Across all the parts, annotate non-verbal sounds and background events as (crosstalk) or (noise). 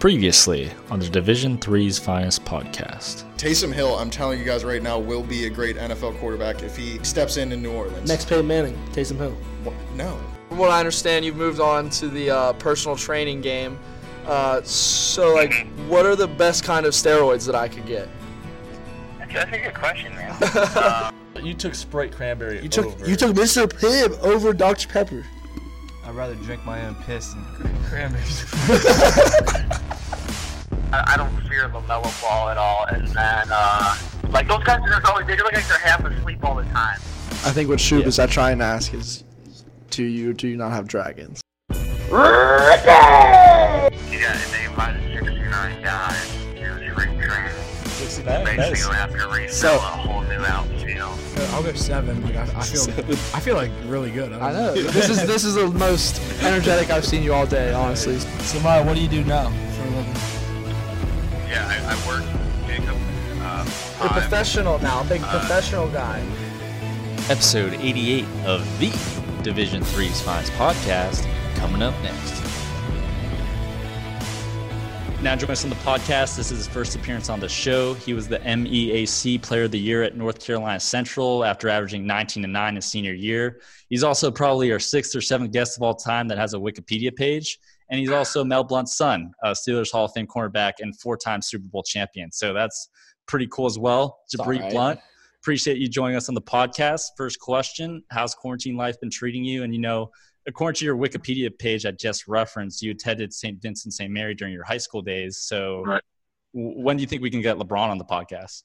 Previously on the Division Three's Finest podcast. Taysom Hill, I'm telling you guys right now, will be a great NFL quarterback if he steps in in New Orleans. Next Peyton Manning, Taysom Hill. No. From what I understand, you've moved on to the uh, personal training game. Uh, so, like, what are the best kind of steroids that I could get? That's a good question, man. (laughs) uh, You took Sprite cranberry. You took over. you took Mr. Pibb over Dr. Pepper. I'd rather drink my own piss than cranberries. (laughs) I, I don't fear LaMelo Ball at all. And then, uh, like, those guys are always, they look like they're half asleep all the time. I think what Shub is I try and ask is, do you do you not have dragons? Yeah, and they invited 69 guys to spring training. 69? That Basically, is- gonna have to rebuild So- a whole new outfield. I'll go seven. Like I, I feel, I feel like really good. I know. this is this is the most energetic I've seen you all day, honestly. So, Maya, what do you do now? For a living. Yeah, I, I work Jacob. Uh, You're professional now, big professional guy. Episode 88 of the Division Three's Finest podcast coming up next. Now joining us on the podcast. This is his first appearance on the show. He was the MEAC Player of the Year at North Carolina Central after averaging 19 and 9 his senior year. He's also probably our sixth or seventh guest of all time that has a Wikipedia page. And he's also Mel Blount's son, a Steelers Hall of Fame cornerback and four-time Super Bowl champion. So that's pretty cool as well. Jibri alright. Blunt, appreciate you joining us on the podcast. First question: How's quarantine life been treating you? And you know, according to your Wikipedia page I just referenced, you attended St. Vincent St. Mary during your high school days. So, Right. when do you think we can get LeBron on the podcast?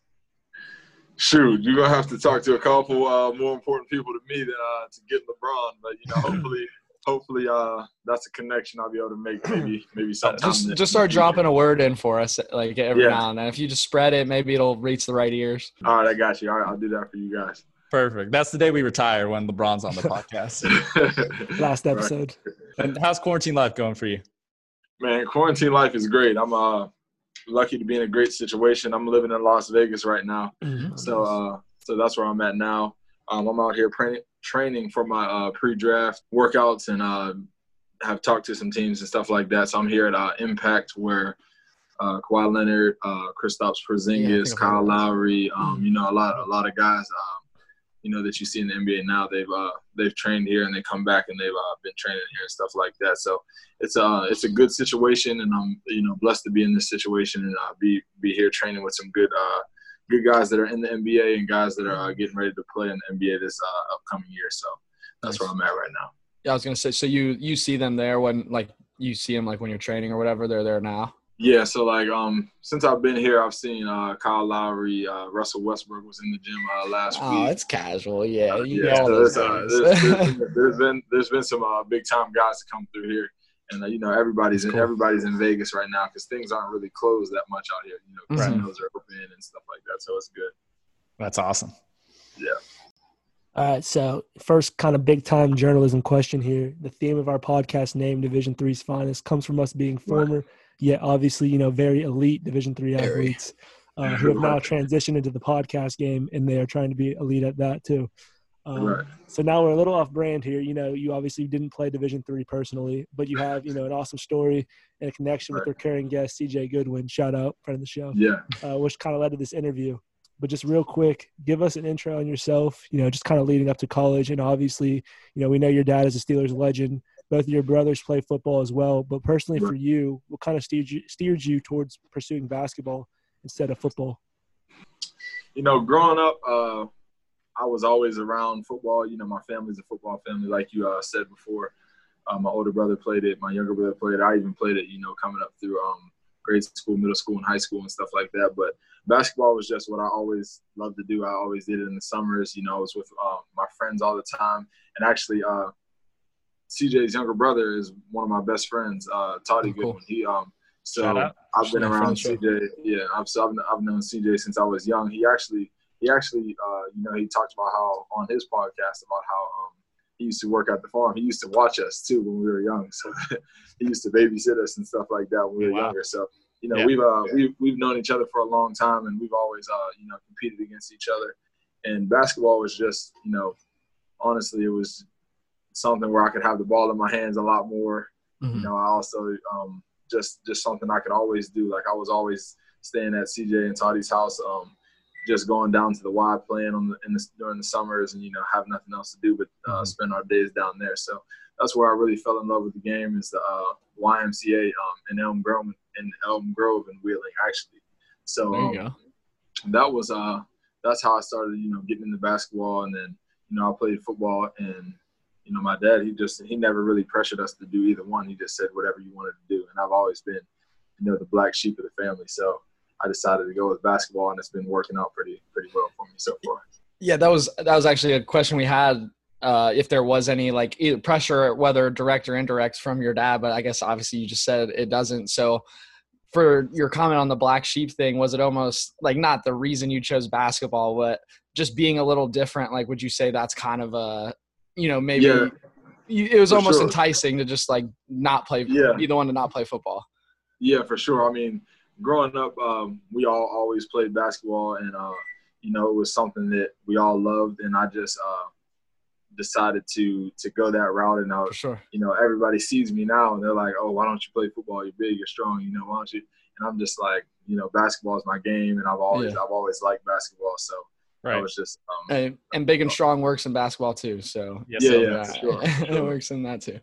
Shoot, you're gonna have to talk to a couple uh, more important people to me than uh, to get LeBron. But you know, (laughs) hopefully, hopefully, uh, that's a connection I'll be able to make. Maybe, maybe sometime. Just this- just start dropping a word in for us, like every Yeah. now and then. If you just spread it, maybe it'll reach the right ears. All right, I got you. All right, I'll do that for you guys. Perfect. That's the day we retire when LeBron's on the (laughs) podcast. (laughs) Last Right. episode. and how's quarantine life going for you? Man, quarantine life is great. I'm uh lucky to be in a great situation. I'm living in Las Vegas right now, so uh, so that's where I'm at now. Um, I'm out here training training for my uh, pre-draft workouts and uh, have talked to some teams and stuff like that. So I'm here at uh, Impact where uh, Kawhi Leonard, uh, Kristaps Yeah, Porzingis, think I've Kyle heard of this. Lowry, um, you know a lot a lot of guys. Um, you know that you see in the NBA now. They've uh, they've trained here and they come back and they've uh, been training here and stuff like that. So it's uh it's a good situation and I'm you know blessed to be in this situation and uh, be be here training with some good uh good guys that are in the NBA and guys that are uh, getting ready to play in the NBA this uh, upcoming year. So that's where I'm at right now. Yeah, I was gonna say. So you you see them there when like you see them like when you're training or whatever. They're there now. Yeah, so like um since I've been here, I've seen uh, Kyle Lowry, uh, Russell Westbrook was in the gym uh, last Oh, week. Oh, it's casual. Yeah, you yeah, know so there's, uh, there's, there's, (laughs) been, there's been there's been some uh, big time guys to come through here, and uh, you know everybody's in, Cool. everybody's in Vegas right now because things aren't really closed that much out here. You know, Right. casinos are open and stuff like that, so it's good. That's awesome. Yeah. All right, so first kind of big time journalism question here. The theme of our podcast name, Division Three's Finest, comes from us being former, yet obviously, you know, very elite Division Three athletes uh, who have now transitioned into the podcast game and they are trying to be elite at that too. Um, Right. So now we're a little off brand here. You know, you obviously didn't play Division Three personally, but you have, you know, an awesome story and a connection with Right. our recurring guest, CJ Goodwin. Shout out, friend of the show Yeah, uh, which kind of led to this interview. But just real quick, give us an intro on yourself. You know, just kind of leading up to college, and obviously, you know, we know your dad is a Steelers legend. Both of your brothers play football as well. But personally, for you, what kind of steered you, steered you towards pursuing basketball instead of football? you know, growing up, uh, I was always around football. You know, my family's a football family, like you uh, said before. Uh, my older brother played it. My younger brother played it. I even played it. You know, coming up through um, grade school, middle school, and high school and stuff like that. But basketball was just what I always loved to do. I always did it in the summers. You know, I was with uh, my friends all the time. And actually, uh, CJ's younger brother is one of my best friends, uh, Toddy Oh, cool. Goodwin. He um, so I've been around friendship. CJ. Yeah, I've so I've, I've known CJ since I was young. He actually he actually uh, you know he talked about how on his podcast about how um, he used to work at the farm. He used to watch us too when we were young. (laughs) So he used to babysit us and stuff like that when we were Wow. younger. So you know Yeah. we've uh, we've we've known each other for a long time and we've always uh, you know competed against each other. And basketball was just you know honestly it was something where I could have the ball in my hands a lot more. You know, I also um, just just something I could always do. Like I was always staying at CJ and Toddy's house, um, just going down to the Y playing on the, in the during the summers, and you know have nothing else to do but uh, Mhm. spend our days down there. So that's where I really fell in love with the game is the uh, YMCA um, in Elm Grove in Elm Grove and Wheeling actually. So There you um, that was uh that's how I started, you know, getting into basketball and then, you know, I played football and, you know, my dad, he just he never really pressured us to do either one. He just said whatever you wanted to do. And I've always been, you know, the black sheep of the family. So I decided to go with basketball and it's been working out pretty pretty well for me so far. Yeah, that was that was actually a question we had. Uh, if there was any like pressure, whether direct or indirect, from your dad, but I guess obviously you just said it doesn't. So, for your comment on the black sheep thing, was it almost like not the reason you chose basketball, but just being a little different? Like, would you say that's kind of a, you know, maybe Yeah. you, it was almost sure. enticing to just like not play, Yeah. be the one to not play football. Yeah, for sure. I mean, growing up, um, we all always played basketball, and uh, you know, it was something that we all loved, and I just uh, decided to to go that route. And I, was, sure. you know, everybody sees me now, and they're like, "Oh, why don't you play football? You're big, you're strong. You know, why don't you?" And I'm just like, you know, basketball is my game, and I've always Yeah. I've always liked basketball. So I Right. was just um, And, and big and strong works in basketball too. So Yes, yeah, so- yeah, for sure, for (laughs) it works in that too.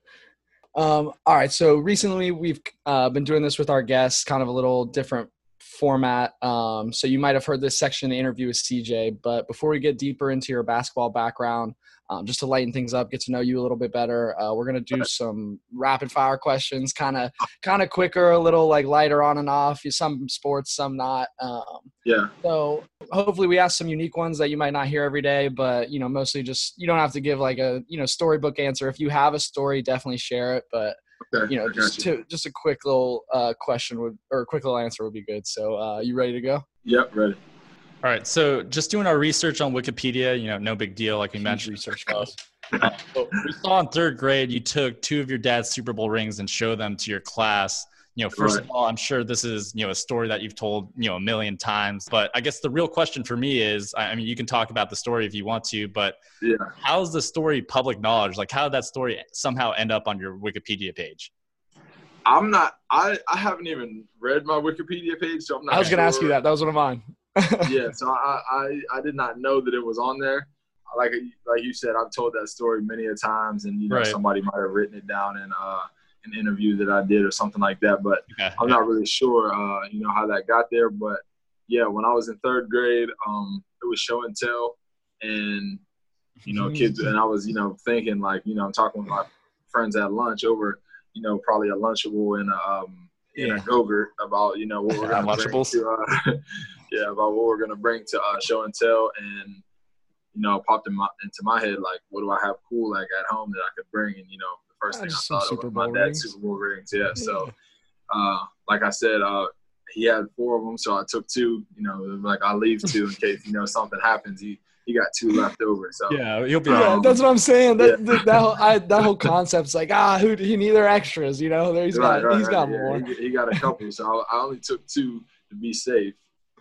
Um, all right. So recently we've uh, been doing this with our guests, kind of a little different format. Um, so you might have heard this section in the interview with CJ, but before we get deeper into your basketball background, um, just to lighten things up, get to know you a little bit better, uh, we're gonna do some rapid fire questions, kind of kind of quicker, a little like lighter on and off. Some sports, some not. Um, yeah, so hopefully we ask some unique ones that you might not hear every day, but you know, mostly just you don't have to give like a you know storybook answer. If you have a story, definitely share it. But okay, you know, just you. to just a quick little uh, question would or a quick little answer would be good. So uh, you ready to go? Yep, ready. All right. So just doing our research on Wikipedia, you know, no big deal, like we mentioned. research guys. Uh, we saw in third grade you took two of your dad's Super Bowl rings and show them to your class. You know, first Right. of all, I'm sure this is you know a story that you've told you know a million times. But I guess the real question for me is, I I mean, you can talk about the story if you want to, but Yeah. how's the story public knowledge? Like, how did that story somehow end up on your Wikipedia page? I'm not. I I haven't even read my Wikipedia page, so I'm not. I was gonna ask you that. That was one of mine. Yeah, (laughs) so I, I I did not know that it was on there. Like like you said, I've told that story many a times, and you know Right. somebody might have written it down in uh, an interview that I did or something like that. But Okay. I'm not really sure, uh, you know, how that got there. But yeah, when I was in third grade, um, it was show and tell, and you know, kids, and I was you know thinking like you know I'm talking with my friends at lunch over you know probably a Lunchable and a, um, and a Yeah. Go-Gurt about you know what we're (laughs) gonna Lunchables. to uh, yeah about what we're gonna bring to uh, show and tell and you know popped in my into my head like what do I have cool like at home that I could bring and you know the first thing I just thought Super of was my Bowl dad's rings. Super Bowl rings yeah (laughs) so uh, like I said, uh, he had four of them, so I took two. You know, like I leave two in case you know something happens. He he got two left over. So Yeah, you'll be Yeah. Yeah, that's what I'm saying. That Yeah. that, that, whole, I, that whole (laughs) concept's like ah, who he need their extras, you know? He's got Right, right, he's got. Yeah, more. he, he got a couple, so I, I only took two to be safe.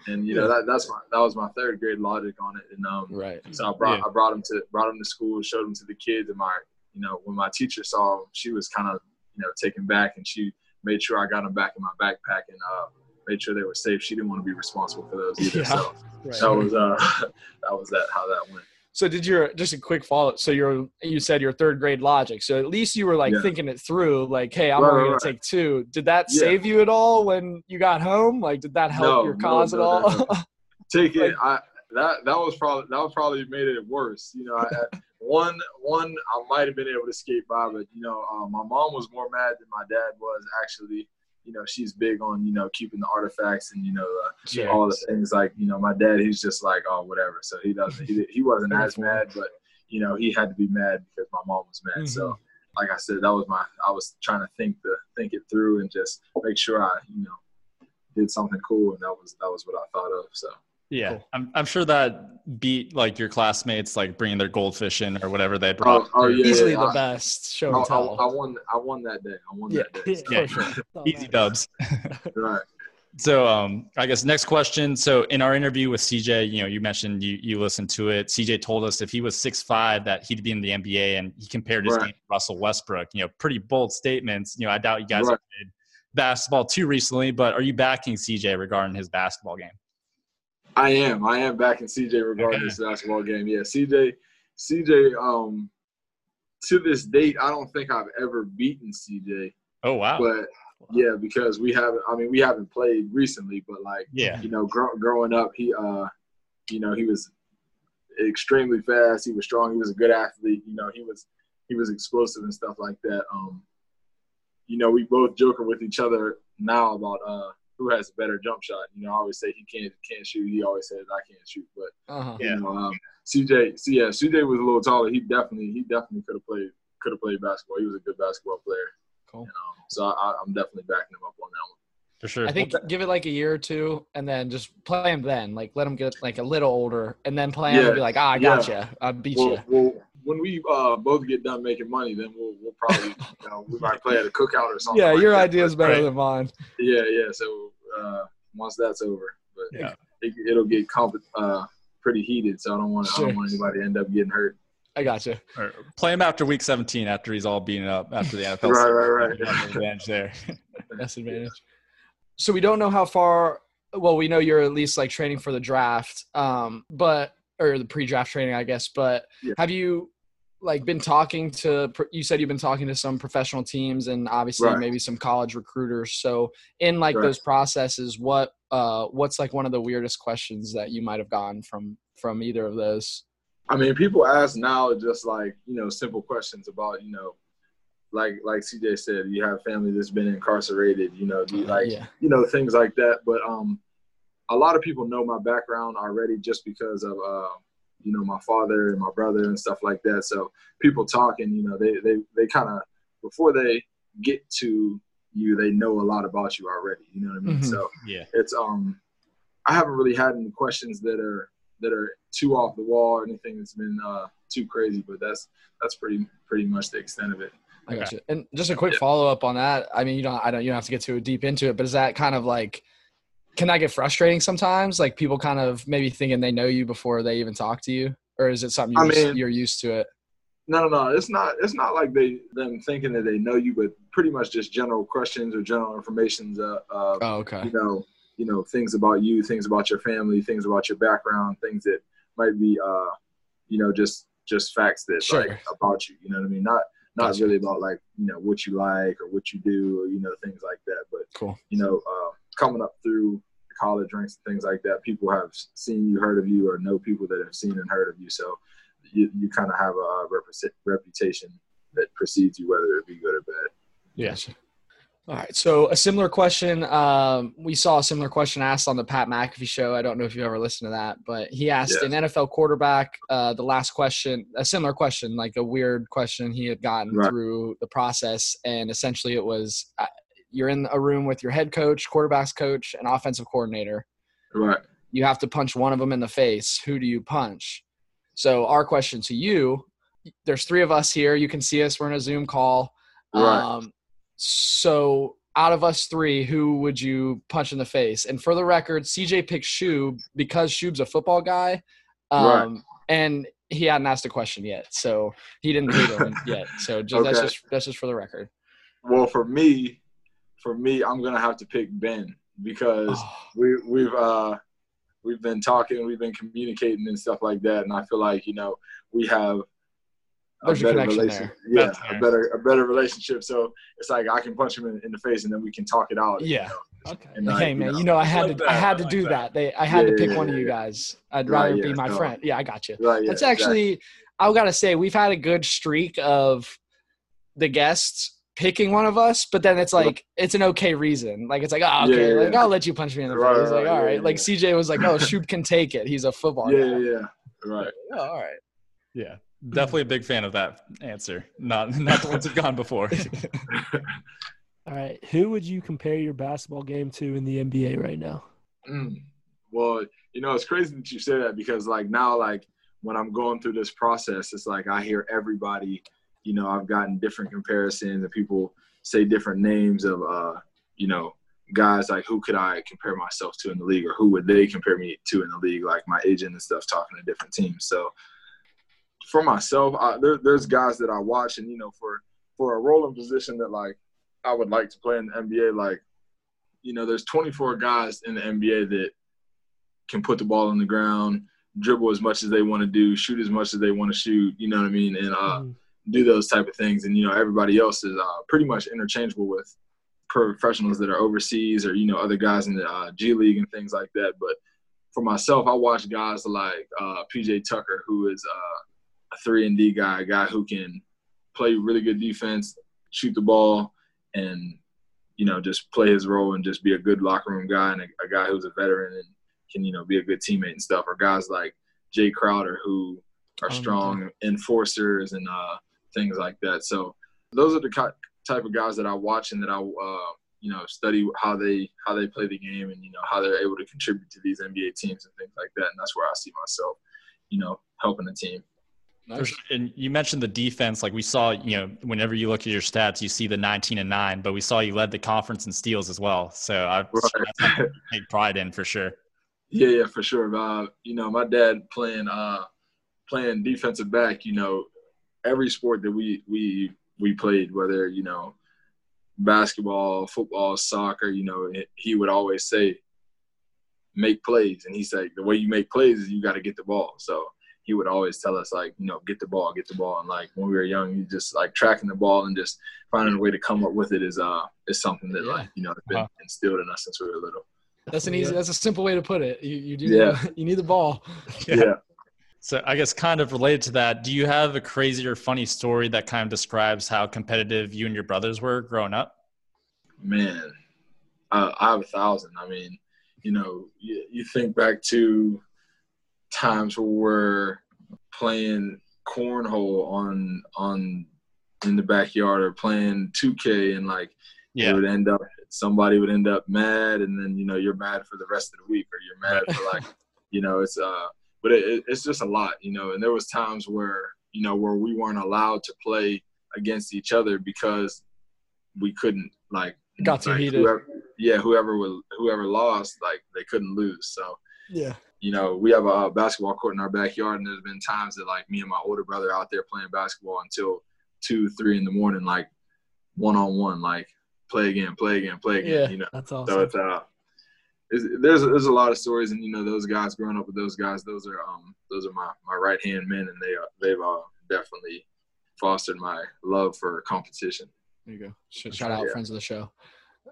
And you know that that's my that was my third grade logic on it. And um, Right. so I brought Yeah. I brought him to brought him to school, showed him to the kids, and my you know when my teacher saw him, she was kind of you know taken back, and she made sure I got them back in my backpack and uh, made sure they were safe. She didn't want to be responsible for those either. Yeah. So Right. that was uh (laughs) that was that how that went. So did your just a quick follow? So you're you said your third grade logic. So at least you were like Yeah. thinking it through. Like, hey, I'm Right, only gonna right. take two. Did that Yeah. save you at all when you got home? Like, did that help No, your cause no, at all? Take (laughs) it. I that that was probably that was probably made it worse. You know, I, I- one one I might have been able to skate by, but you know, uh, my mom was more mad than my dad was. Actually, you know, she's big on you know keeping the artifacts and you know uh, all the things like you know my dad. He's just like oh whatever. So he doesn't. He he wasn't as mad, but you know he had to be mad because my mom was mad. So like I said, that was my. I was trying to think the think it through and just make sure I you know did something cool, and that was that was what I thought of. So. Yeah, Cool. I'm, I'm sure that beat like your classmates like bringing their goldfish in or whatever they brought. Oh, oh, yeah, Easily yeah, the I- best show I, and tell. I, I won. I won that day. I won yeah, that day. yeah, (laughs) So, for sure. (laughs) Easy dubs. (laughs) right. So, um, I guess next question. So, in our interview with CJ, you know, you mentioned you you listened to it. CJ told us if he was six five, that he'd be in the NBA, and he compared his Right. game to Russell Westbrook. You know, pretty bold statements. You know, I doubt you guys Right. have played basketball too recently, but are you backing CJ regarding his basketball game? I am. I am backing CJ regarding this basketball game. Yeah, CJ. CJ. Um, to this date, I don't think I've ever beaten CJ. Oh wow. But yeah, because we haven't. I mean, we haven't played recently, but like Yeah. you know, grow, growing up, he uh, you know, he was extremely fast. He was strong. He was a good athlete. You know, he was he was explosive and stuff like that. Um, you know, we both joking with each other now about uh who has a better jump shot. You know, I always say he can't can't shoot. He always says I can't shoot. But Uh-huh. you know, um, CJ, see, yeah, CJ was a little taller. He definitely he definitely could have played could have played basketball. He was a good basketball player. Cool. And, um, so I, I'm definitely backing him up on that one. For sure. I think give it like a year or two, and then just play him then. Like let him get like a little older, and then play him Yeah. and be like, ah, I Yeah. got you. I beat Well, you. well, when we uh, both get done making money, then we'll we'll probably you know we might play at a cookout or something. Yeah, like your that. idea is But, better than mine. Yeah, yeah. So uh, once that's over, but Yeah. it, it'll get comp- uh, pretty heated. So I don't want I don't want anybody to end up getting hurt. I got you. Or play him after week 17 after he's all beaten up after the NFL. Right, season. right, right. You advantage there. Best advantage. So we don't know how far. Well, we know you're at least like training for the draft, um, but or the pre-draft training, I guess. But Yeah. have you like been talking to? You said you've been talking to some professional teams and obviously Right. maybe some college recruiters. So in like Right. those processes, what uh, what's like one of the weirdest questions that you might have gotten from from either of those? I mean, people ask now just like you know simple questions about you know, like like CJ said, you have family that's been incarcerated. You know, do you like yeah. you know things like that. But um, a lot of people know my background already just because of uh, you know my father and my brother and stuff like that. So people talking, you know, they they they kind of before they get to you, they know a lot about you already. You know what I mean? Mhm. So Yeah. it's um, I haven't really had any questions that are that are too off the wall or anything that's been uh, too crazy. But that's that's pretty pretty much the extent of it. I got Okay. you. And just a quick Yeah. follow up on that. I mean, you don't, I don't, you don't have to get too deep into it, but is that kind of like, can that get frustrating sometimes? Like people kind of maybe thinking they know you before they even talk to you, or is it something you're, just- mean- you're used to it? No, no, no. It's not. It's not like they them thinking that they know you, but pretty much just general questions or general informations. Uh, uh Oh, okay. you know, you know things about you, things about your family, things about your background, things that might be, uh, you know, just just facts that Sure. like about you. You know what I mean? Not not Gotcha. really about like you know what you like or what you do or you know things like that. But Cool. you know, uh, coming up through college ranks and things like that, people have seen you, heard of you, or know people that have seen and heard of you. So you, you kind of have a reputation that precedes you, whether it be good or bad. Yeah. All right. So a similar question. Um, we saw a similar question asked on the Pat McAfee show. I don't know if you ever listened to that, but he asked Yeah. an NFL quarterback uh, the last question, a similar question, like a weird question he had gotten Right. through the process, and essentially it was, uh, you're in a room with your head coach, quarterbacks coach, and offensive coordinator. Right. You have to punch one of them in the face. Who do you punch? So our question to you: There's three of us here. You can see us. We're in a Zoom call. Right. Um, so out of us three, who would you punch in the face? And for the record, CJ picked Shub because Shub's a football guy. Um, Right. and he hadn't asked a question yet, so he didn't hate him (laughs) yet. So just, that's just that's just for the record. Well, for me, for me, I'm gonna have to pick Ben because Oh, we we've uh we've been talking, we've been communicating and stuff like that, and I feel like you know we have There's a better connection there. Yeah, That's fair. a better a better relationship. So it's like I can punch him in, in the face and then we can talk it out. you Yeah. know? Okay. And, hey like, man, know, you know I had like to that. I had to like do that. that. They I had Yeah, to pick yeah, one of you guys. I'd Right, rather yeah, be my no. friend. Yeah, I got you. Right, yeah, That's exactly. actually I gotta say we've had a good streak of the guests picking one of us, but then it's like it's an okay reason. Like it's like oh okay, yeah, like yeah. I'll let you punch me in the Right, face. Like right, all yeah, right. yeah, Like. CJ was like oh (laughs) Shub can take it. He's a football Yeah, guy. yeah, yeah. Right. Oh, all right. Yeah. Definitely a big fan of that answer. Not not the ones who've gone before. (laughs) All right. Who would you compare your basketball game to in the NBA right now? Mm. Well, you know, it's crazy that you say that because like now, like when I'm going through this process, it's like I hear everybody, you know, I've gotten different comparisons and people say different names of, uh, you know, guys like who could I compare myself to in the league or who would they compare me to in the league, like my agent and stuff talking to different teams. So for myself, I, there, there's guys that I watch and, you know, for, for a rolling position that like I would like to play in the NBA, like, you know, there's 24 guys in the NBA that can put the ball on the ground, dribble as much as they want to do, shoot as much as they want to shoot. You know what I mean? And uh, mm-hmm. do those type of things. And you know, everybody else is uh, pretty much interchangeable with professionals that are overseas or you know other guys in the uh, G League and things like that. But for myself, I watch guys like uh, PJ Tucker, who is uh, a three and D guy, a guy who can play really good defense, shoot the ball, and you know just play his role and just be a good locker room guy and a, a guy who's a veteran and can you know be a good teammate and stuff. Or guys like Jae Crowder who are oh, strong enforcers and uh, things like that. So those are the type of guys that I watch and that I uh, you know study how they how they play the game and you know how they're able to contribute to these NBA teams and things like that. And that's where I see myself, you know, helping the team. Nice. And you mentioned the defense. Like we saw, you know, whenever you look at your stats, you see the 19 and nine, but we saw you led the conference in steals as well. So I right. take pride in for sure. Yeah, yeah, for sure. Uh, you know, my dad playing uh, playing defensive back. You know, every sport that we we we played, whether you know basketball, football, soccer, you know, he would always say, make plays. And he said, the way you make plays is you got to get the ball. So he would always tell us, like, you know, get the ball, get the ball. And like when we were young, you just like tracking the ball and just finding a way to come up with it is uh is something that yeah. like you know has been instilled in us since we were little. That's an easy. That's a simple way to put it. You, you do. Yeah. Need, (laughs) you need the ball. (laughs) yeah. yeah. So I guess kind of related to that, do you have a crazy or funny story that kind of describes how competitive you and your brothers were growing up? Man, I, I have a thousand. I mean, you know, you, you think back to times where we're playing cornhole on on in the backyard or playing 2K and like yeah. it would end up somebody would end up mad and then you know you're mad for the rest of the week or you're mad for like (laughs) you know it's uh but it, it's just a lot, you know. And there was times where you know where we weren't allowed to play against each other because we couldn't like got too like, heated. Whoever, yeah, whoever was whoever lost, like they couldn't lose. So yeah, you know, we have a basketball court in our backyard, and there's been times that like me and my older brother out there playing basketball until two, three in the morning, like one on one, like play again, play again, play again. Yeah, you know, that's awesome. So it's uh, there's there's a lot of stories, and you know those guys growing up with those guys, those are um those are my my right hand men, and they are they've uh, definitely fostered my love for competition. There you go. Shout out yeah. friends of the show.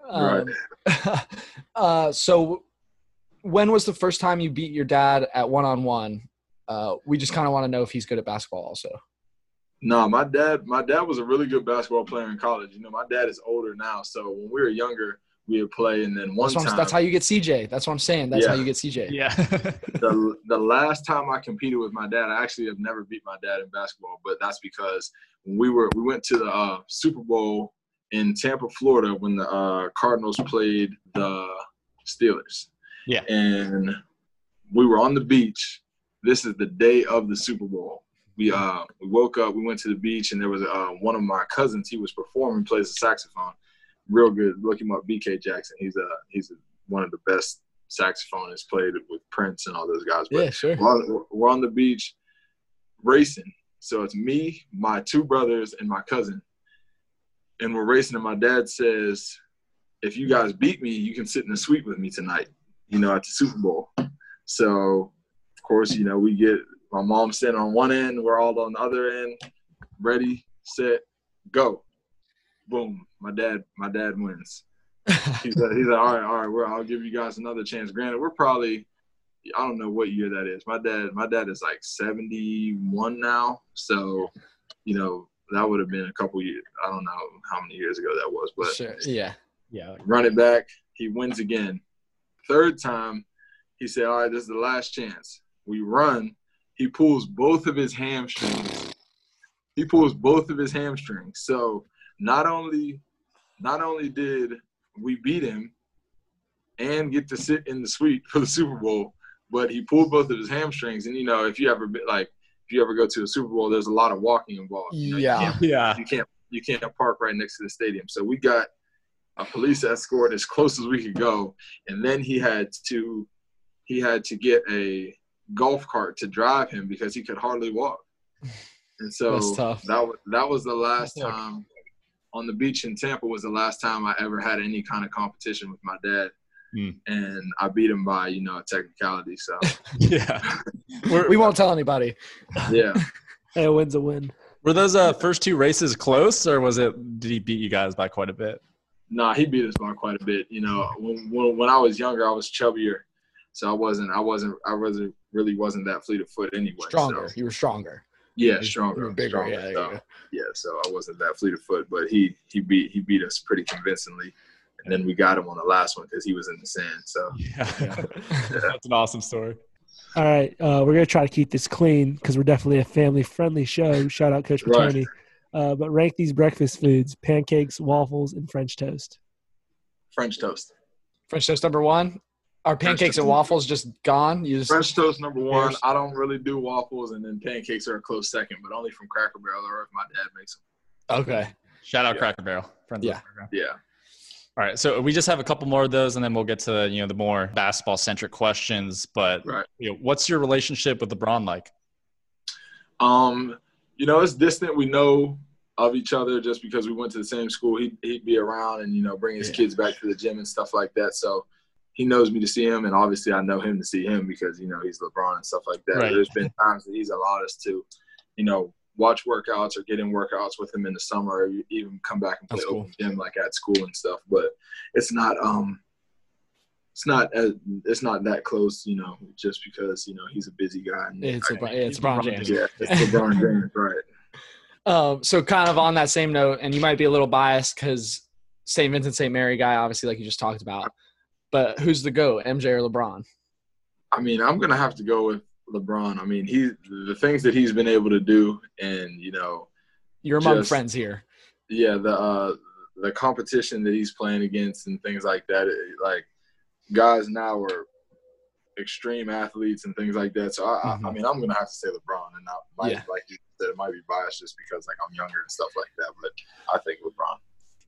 Um, right. (laughs) uh, so, when was the first time you beat your dad at one on one? We just kind of want to know if he's good at basketball, also. No, my dad. My dad was a really good basketball player in college. You know, my dad is older now, so when we were younger, we would play, and then one that's time. That's how you get CJ. That's what I'm saying. That's yeah. how you get CJ. Yeah. (laughs) the the last time I competed with my dad, I actually have never beat my dad in basketball, but that's because when we were we went to the uh, Super Bowl in Tampa, Florida, when the uh, Cardinals played the Steelers. Yeah. And we were on the beach. This is the day of the Super Bowl. We uh we woke up, we went to the beach, and there was uh, one of my cousins. He was performing, plays the saxophone real good. Look him up, BK Jackson. He's a he's a, one of the best saxophonists. Played with Prince and all those guys. But yeah, sure. We're on, we're on the beach racing. So it's me, my two brothers, and my cousin, and we're racing. And my dad says, "If you guys beat me, you can sit in the suite with me tonight. You know, at the Super Bowl." So, of course, you know we get my mom sitting on one end, we're all on the other end, ready, set, go boom, my dad, my dad wins. (laughs) he's like, he's like, all right, all right, well, I'll give you guys another chance. Granted, we're probably, I don't know what year that is. My dad, my dad is like 71 now, so you know that would have been a couple years. I don't know how many years ago that was, but sure. yeah, yeah. Run it back. He wins again. Third time, he said, "All right, this is the last chance." We run. He pulls both of his hamstrings. He pulls both of his hamstrings. So not only not only did we beat him and get to sit in the suite (laughs) for the Super Bowl, but he pulled both of his hamstrings. And you know, if you ever been like if you ever go to a Super Bowl, there's a lot of walking involved. You know, yeah, you yeah. You can't you can't park right next to the stadium. So we got a police escort as close as we could go, and then he had to he had to get a golf cart to drive him because he could hardly walk. And so that was that was the last time on the beach in Tampa was the last time I ever had any kind of competition with my dad. Hmm. And I beat him by, you know, a technicality. So (laughs) Yeah. we won't tell anybody. yeah. (laughs) Hey, a win's a win. Were those uh, first two races close, or was it? Did he beat you guys by quite a bit? Nah, he beat us by quite a bit. You know, when, when when I was younger, I was chubbier, so I wasn't I wasn't I wasn't really wasn't that fleet of foot anyway. Stronger. So, You were stronger. yeah, You stronger, were bigger. stronger. Yeah, so, go. yeah, so I wasn't that fleet of foot, but he he beat he beat us pretty convincingly, and then we got him on the last one because he was in the sand. So Yeah. (laughs) That's an awesome story. All right, uh, we're gonna try to keep this clean because we're definitely a family-friendly show. Shout out Coach Right. Patoni. Uh, but rank these breakfast foods: pancakes, waffles, and French toast. French toast, French toast number one. Are pancakes and waffles just gone? You just French toast number one. I don't really do waffles, and then pancakes are a close second, but only from Cracker Barrel or if my dad makes them. okay. Shout out Yeah. Cracker Barrel. Friends Yeah. the program. Yeah. All right, so we just have a couple more of those, and then we'll get to you know the more basketball centric questions. But Right. you know, what's your relationship with LeBron like? Um, you know, it's distant. We know of each other just because we went to the same school. He'd, he'd be around and, you know, bring his Yeah. kids back to the gym and stuff like that. So he knows me to see him. And obviously I know him to see him because, you know, he's LeBron and stuff like that. Right. There's been times that he's allowed us to, you know, watch workouts or get in workouts with him in the summer or even come back and play That's cool. open gym like at school and stuff. But it's not, um, it's not as, it's not that close, you know, just because, you know, he's a busy guy. And It's I- LeBron, it's LeBron James. yeah, it's LeBron James, right. Um, so kind of on that same note, and you might be a little biased because St. Vincent St. Mary guy, obviously, like you just talked about. But who's the GOAT, MJ or LeBron? I mean, I'm gonna have to go with LeBron. I mean, he the things that he's been able to do, and you know, You're among Just- friends here. yeah, the uh, the competition that he's playing against and things like that. It, like guys now are extreme athletes and things like that. So I, I, I mm-hmm. mean, I'm gonna have to say LeBron, and I might, Yeah. like you said, it might be biased just because like I'm younger and stuff like that. But I think LeBron.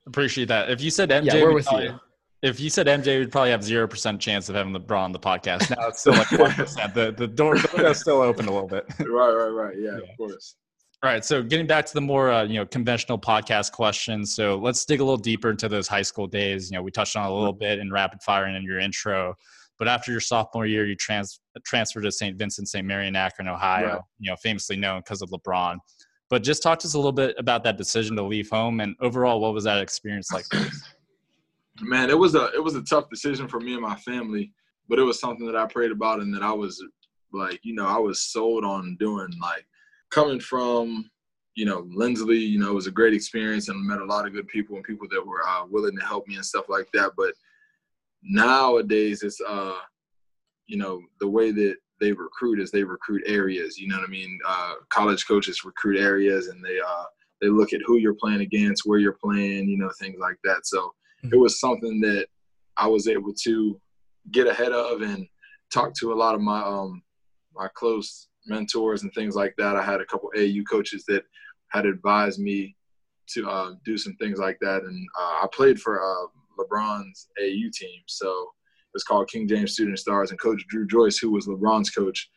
Appreciate that. If you said MJ, Yeah, we're with probably- you. If you said MJ, we'd probably have zero percent chance of having LeBron on the podcast. Now it's still like (laughs) one percent. The the door the window's still open a little bit. right, right, right. Yeah, Yeah. of course. All right, so getting back to the more uh, you know conventional podcast questions. So let's dig a little deeper into those high school days. You know, we touched on a little bit in rapid fire and in your intro, but after your sophomore year, you trans- transferred to St. Vincent St. Mary in Akron, Ohio. Right. You know, famously known because of LeBron. But just talk to us a little bit about that decision to leave home and overall, what was that experience like? (coughs) Man, it was a it was a tough decision for me and my family, but it was something that I prayed about and that I was like, you know, I was sold on doing. Like coming from, you know, Linsly, you know, it was a great experience and I met a lot of good people and people that were uh, willing to help me and stuff like that. But nowadays, it's uh, you know, the way that they recruit is they recruit areas. You know what I mean? Uh, college coaches recruit areas and they uh they look at who you're playing against, where you're playing, you know, things like that. So it was something that I was able to get ahead of and talk to a lot of my um my close mentors and things like that. I had a couple AU coaches that had advised me to uh, do some things like that, and uh, I played for uh, LeBron's AU team, so it's called King James Shooting Stars, and Coach Dru Joyce, who was LeBron's coach,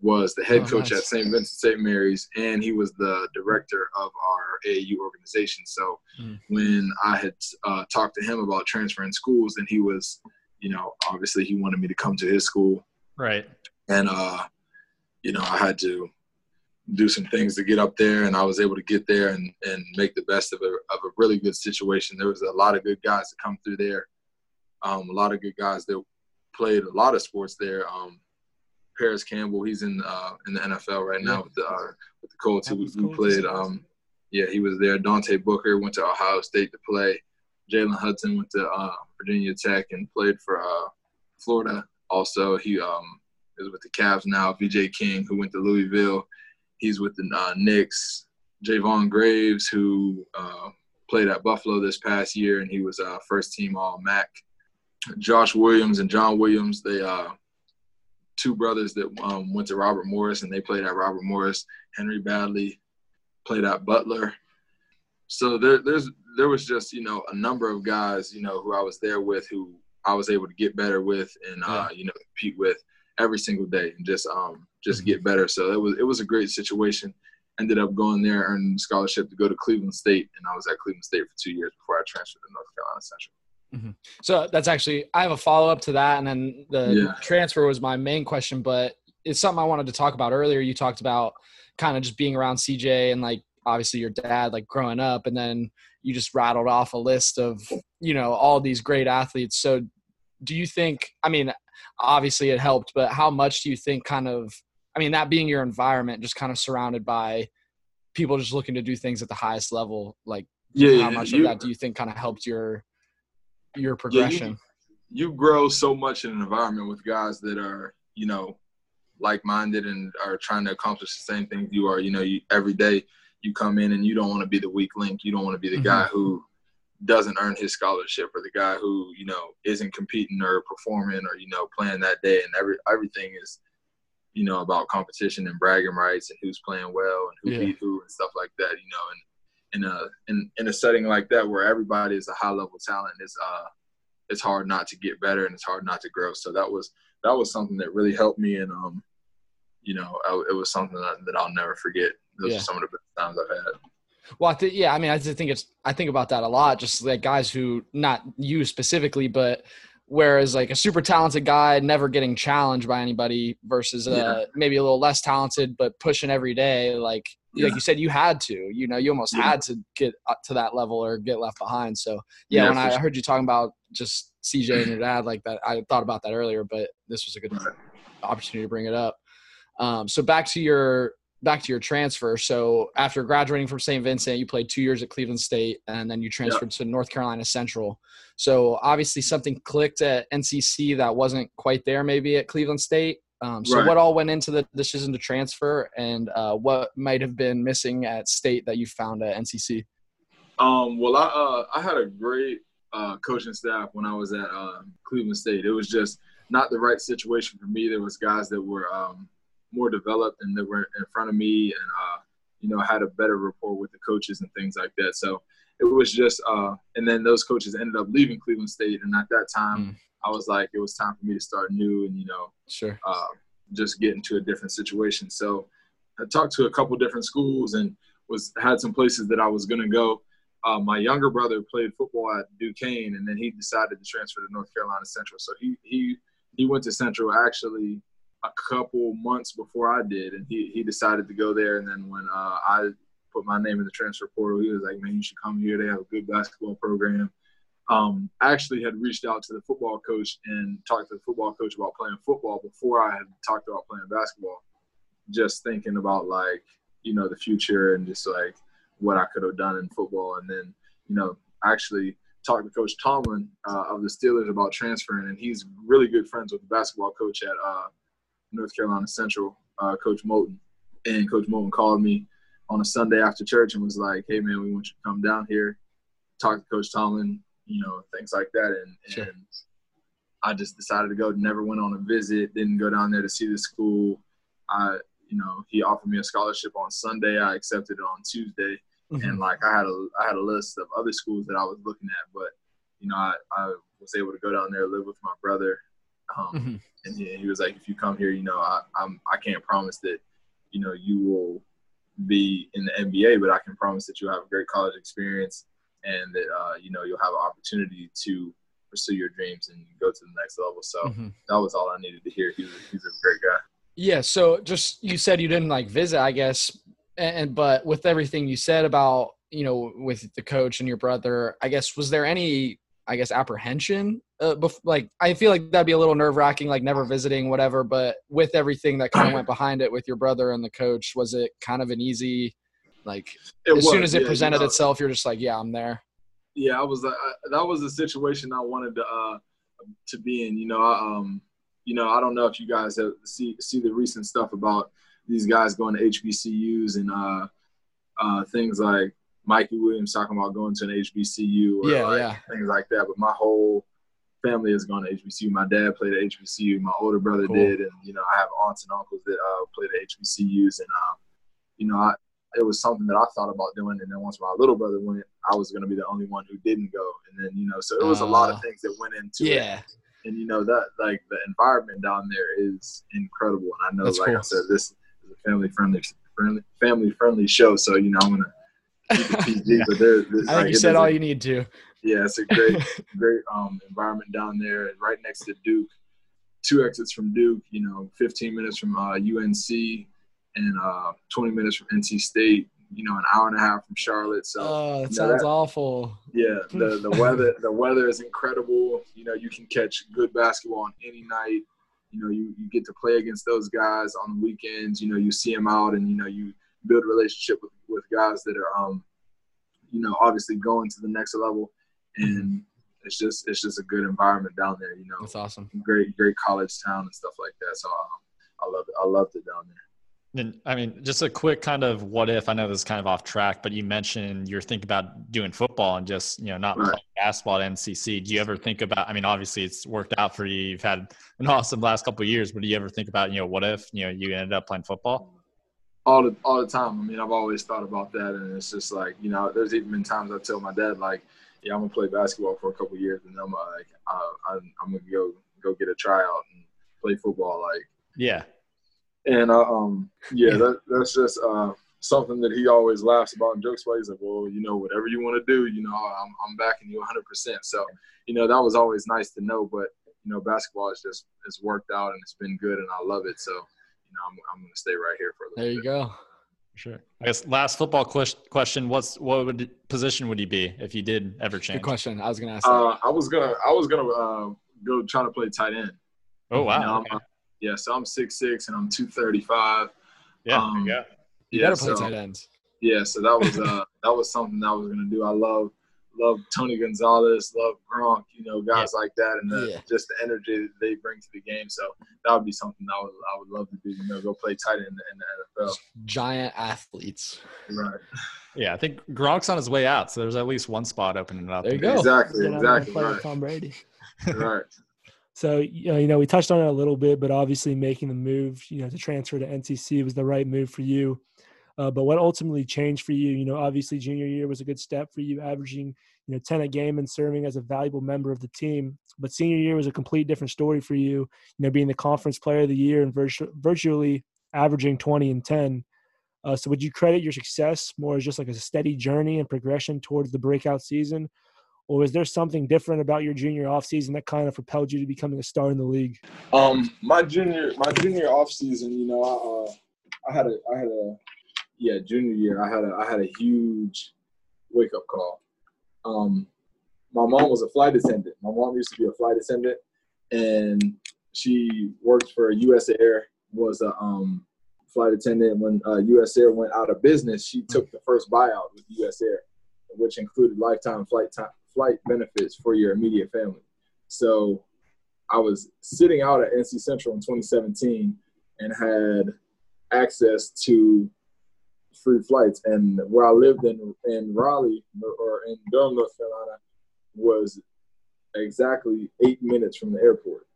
was the head Oh, coach nice. at St. Vincent St. Mary's, and he was the director of our AAU organization. So Mm. when I had uh, talked to him about transferring schools, and he was, you know, obviously he wanted me to come to his school, Right. and uh, you know, I had to do some things to get up there, and I was able to get there and and make the best of a of a really good situation. There was a lot of good guys that come through there, um, a lot of good guys that played a lot of sports there. Um, Parris Campbell, he's in uh, in the NFL right now with the uh, with the Colts. He, That was we cool to played. Um, yeah, he was there. Dante Booker went to Ohio State to play. Jalen Hudson went to uh, Virginia Tech and played for uh, Florida. Also, he um, is with the Cavs now. VJ King, who went to Louisville, he's with the uh, Knicks. Jayvon Graves, who uh, played at Buffalo this past year, and he was uh, first team All MAC. Josh Williams and John Williams, they uh, two brothers that um, went to Robert Morris, and they played at Robert Morris. Henry Baddley played at Butler. So there, there's there was just you know a number of guys you know who I was there with who I was able to get better with and uh, you know compete with every single day and just um just get better. So it was it was a great situation, ended up going there, earning a scholarship to go to Cleveland State, and I was at Cleveland State for two years before I transferred to North Carolina Central. Mm-hmm. So that's actually I have a follow up to that, and then the yeah. transfer was my main question, but it's something I wanted to talk about earlier. You talked about kind of just being around CJ and like obviously your dad like growing up, and then you just rattled off a list of you know all these great athletes. So do you think? I mean, obviously it helped, but how much do you think kind of? I mean, that being your environment, just kind of surrounded by people just looking to do things at the highest level, like yeah, how much you, of that do you think kind of helped your your progression? Yeah, you, you grow so much in an environment with guys that are you know like-minded and are trying to accomplish the same things you are. You know, you, every day you come in and you don't want to be the weak link. You don't want to be the mm-hmm. guy who doesn't earn his scholarship or the guy who you know isn't competing or performing or you know playing that day. And every everything is you know about competition and bragging rights and who's playing well and who yeah. beat who and stuff like that. You know, and in a in, in a setting like that where everybody is a high level talent, it's uh it's hard not to get better and it's hard not to grow. So that was that was something that really helped me and um you know I, it was something that, that I'll never forget. Those yeah. are some of the best times I've had. Well, I think yeah, I mean, I just think it's I think about that a lot. Just like guys who not you specifically, but whereas like a super talented guy never getting challenged by anybody versus uh, yeah. maybe a little less talented but pushing every day. Like yeah. like you said, you had to. You know, you almost yeah. had to get to that level or get left behind. So yeah, when I sure. heard you talking about just CJ and your (clears throat) dad like that, I thought about that earlier, but this was a good opportunity to bring it up. Um, so back to your back to your transfer. So after graduating from St. Vincent, you played two years at Cleveland State, and then you transferred yep. to North Carolina Central. So obviously something clicked at NCC that wasn't quite there maybe at Cleveland State. Um, so right. what all went into the decision to transfer, and uh, what might have been missing at State that you found at NCC? Um, well, I uh, I had a great uh, coaching staff when I was at uh, Cleveland State. It was just not the right situation for me. There was guys that were um, more developed and that were in front of me and uh, you know had a better rapport with the coaches and things like that. So it was just uh, and then those coaches ended up leaving Cleveland State and at that time mm. I was like it was time for me to start new and you know sure uh, just get into a different situation. So I talked to a couple different schools and was had some places that I was going to go. Uh, my younger brother played football at Duquesne, and then he decided to transfer to North Carolina Central. So he he he went to Central actually a couple months before I did, and he he decided to go there. And then when uh, I put my name in the transfer portal, he was like, "Man, you should come here. They have a good basketball program." Um, I actually had reached out to the football coach and talked to the football coach about playing football before I had talked about playing basketball. Just thinking about like you know the future and just like what I could have done in football, and then you know actually talked to Coach Tomlin uh, of the Steelers about transferring, and he's really good friends with the basketball coach at uh, North Carolina Central, uh, Coach Moton. And Coach Moton called me on a Sunday after church and was like, "Hey man, we want you to come down here, talk to Coach Tomlin, you know, things like that." And, sure. and I just decided to go. Never went on a visit. Didn't go down there to see the school. I, you know, he offered me a scholarship on Sunday. I accepted it on Tuesday, mm-hmm. and like I had a I had a list of other schools that I was looking at, but you know, I, I was able to go down there, live with my brother, um, mm-hmm. And he, he, was like, if you come here, you know, I, I'm I can't promise that, you know, you will be in the NBA, but I can promise that you'll have a great college experience and that uh, you know you'll have an opportunity to pursue your dreams and go to the next level. So mm-hmm. that was all I needed to hear. He was, he's a great guy. Yeah. So just you said you didn't like visit, I guess, and but with everything you said about you know with the coach and your brother, I guess was there any I guess apprehension. Uh, bef- like I feel like that'd be a little nerve wracking, like never visiting, whatever. But with everything that kind of went behind it with your brother and the coach, was it kind of an easy, like it as was, soon as it yeah, presented you know, itself, you're just like, yeah, I'm there. Yeah, I was. Uh, that was the situation I wanted to uh, to be in. You know, I, um, you know, I don't know if you guys have see see the recent stuff about these guys going to HBCUs and uh, uh, things like Mikey Williams talking about going to an HBCU or yeah, like yeah. things like that. But my whole family has gone to HBCU. My dad played at HBCU. My older brother cool. did, and you know I have aunts and uncles that uh, played at HBCUs, and uh, you know I, it was something that I thought about doing. And then once my little brother went, I was going to be the only one who didn't go. And then you know, so it was uh, a lot of uh, things that went into yeah. it. And you know that like the environment down there is incredible, and I know, That's like cool. I said, this is a family friendly friendly family friendly show, so you know I'm gonna PG. But there, I think you said all you need to. Yeah, it's a great (laughs) great um, environment down there, right next to Duke. Two exits from Duke, you know, 15 minutes from uh, UNC and uh, 20 minutes from NC State. You know, an hour and a half from Charlotte. So Oh, that you know, sounds that- awful. yeah, the (laughs) the weather the weather is incredible. You know, you can catch good basketball on any night. You know, you, you get to play against those guys on the weekends. You know, you see them out, and you know you build a relationship with, with guys that are um, you know, obviously going to the next level, and it's just it's just a good environment down there. You know, That's awesome. great great college town and stuff like that. So um, I love it. I loved it down there. And I mean, just a quick kind of what if. I know this is kind of off track, but you mentioned you're thinking about doing football and just you know not Right. playing basketball at NCC. Do you ever think about? I mean, obviously it's worked out for you. You've had an awesome last couple of years, but do you ever think about you know what if you know you ended up playing football? All the all the time. I mean, I've always thought about that, and it's just like you know, there's even been times I tell my dad like, "Yeah, I'm gonna play basketball for a couple of years, and then I'm like, I'm, I'm gonna go go get a tryout and play football." Like, Yeah, and uh, um, yeah, that that's just uh something that he always laughs about and jokes about. He's like, "Well, you know, whatever you want to do, you know, I'm I'm backing you 100." percent So, you know, that was always nice to know, but you know, basketball is just it's worked out and it's been good, and I love it. So, you know, I'm I'm gonna stay right here for a little There you bit. go. sure. I guess last football ques- question: What's what would position would you be if you did ever change? Good question. I was gonna ask that. Uh, I was gonna I was gonna uh, go try to play tight end. Oh You know, wow, I'm- okay. yeah, so I'm six six and I'm two thirty five. yeah, um, you go. you Yeah, gotta play so, tight ends. yeah, so that was uh that was something that I was gonna do. I love love Tony Gonzalez, love Gronk, you know, guys like that, and the, Yeah. just the energy that they bring to the game. So that would be something I would I would love to do. You know, go play tight end in the, in the NFL. Giant athletes. Right. Yeah, I think Gronk's on his way out, so there's at least one spot opening up. There you go. Exactly. Then I'm Exactly. play with Right. Tom Brady. (laughs) Right. So you know, we touched on it a little bit, but obviously making the move, you know, to transfer to NCC was the right move for you. Uh, but what ultimately changed for you? You know, obviously junior year was a good step for you, averaging you know 10 a game and serving as a valuable member of the team. But senior year was a complete different story for you. You know, being the conference player of the year and virtu- virtually averaging 20 and 10. Uh, so would you credit your success more as just like a steady journey and progression towards the breakout season? Or is there something different about your junior offseason that kind of propelled you to becoming a star in the league? Um, my junior my junior off season, you know, I uh, I had a I had a yeah junior year. I had a I had a huge wake up call. Um, my mom was a flight attendant. My mom used to be a flight attendant, and she worked for U.S. Air. Was a um, flight attendant when uh, U.S. Air went out of business. She took the first buyout with U.S. Air, which included lifetime flight time flight benefits for your immediate family. So I was sitting out at NC Central in 2017 and had access to free flights. And where I lived in in Raleigh or in Durham, North Carolina, was exactly eight minutes from the airport.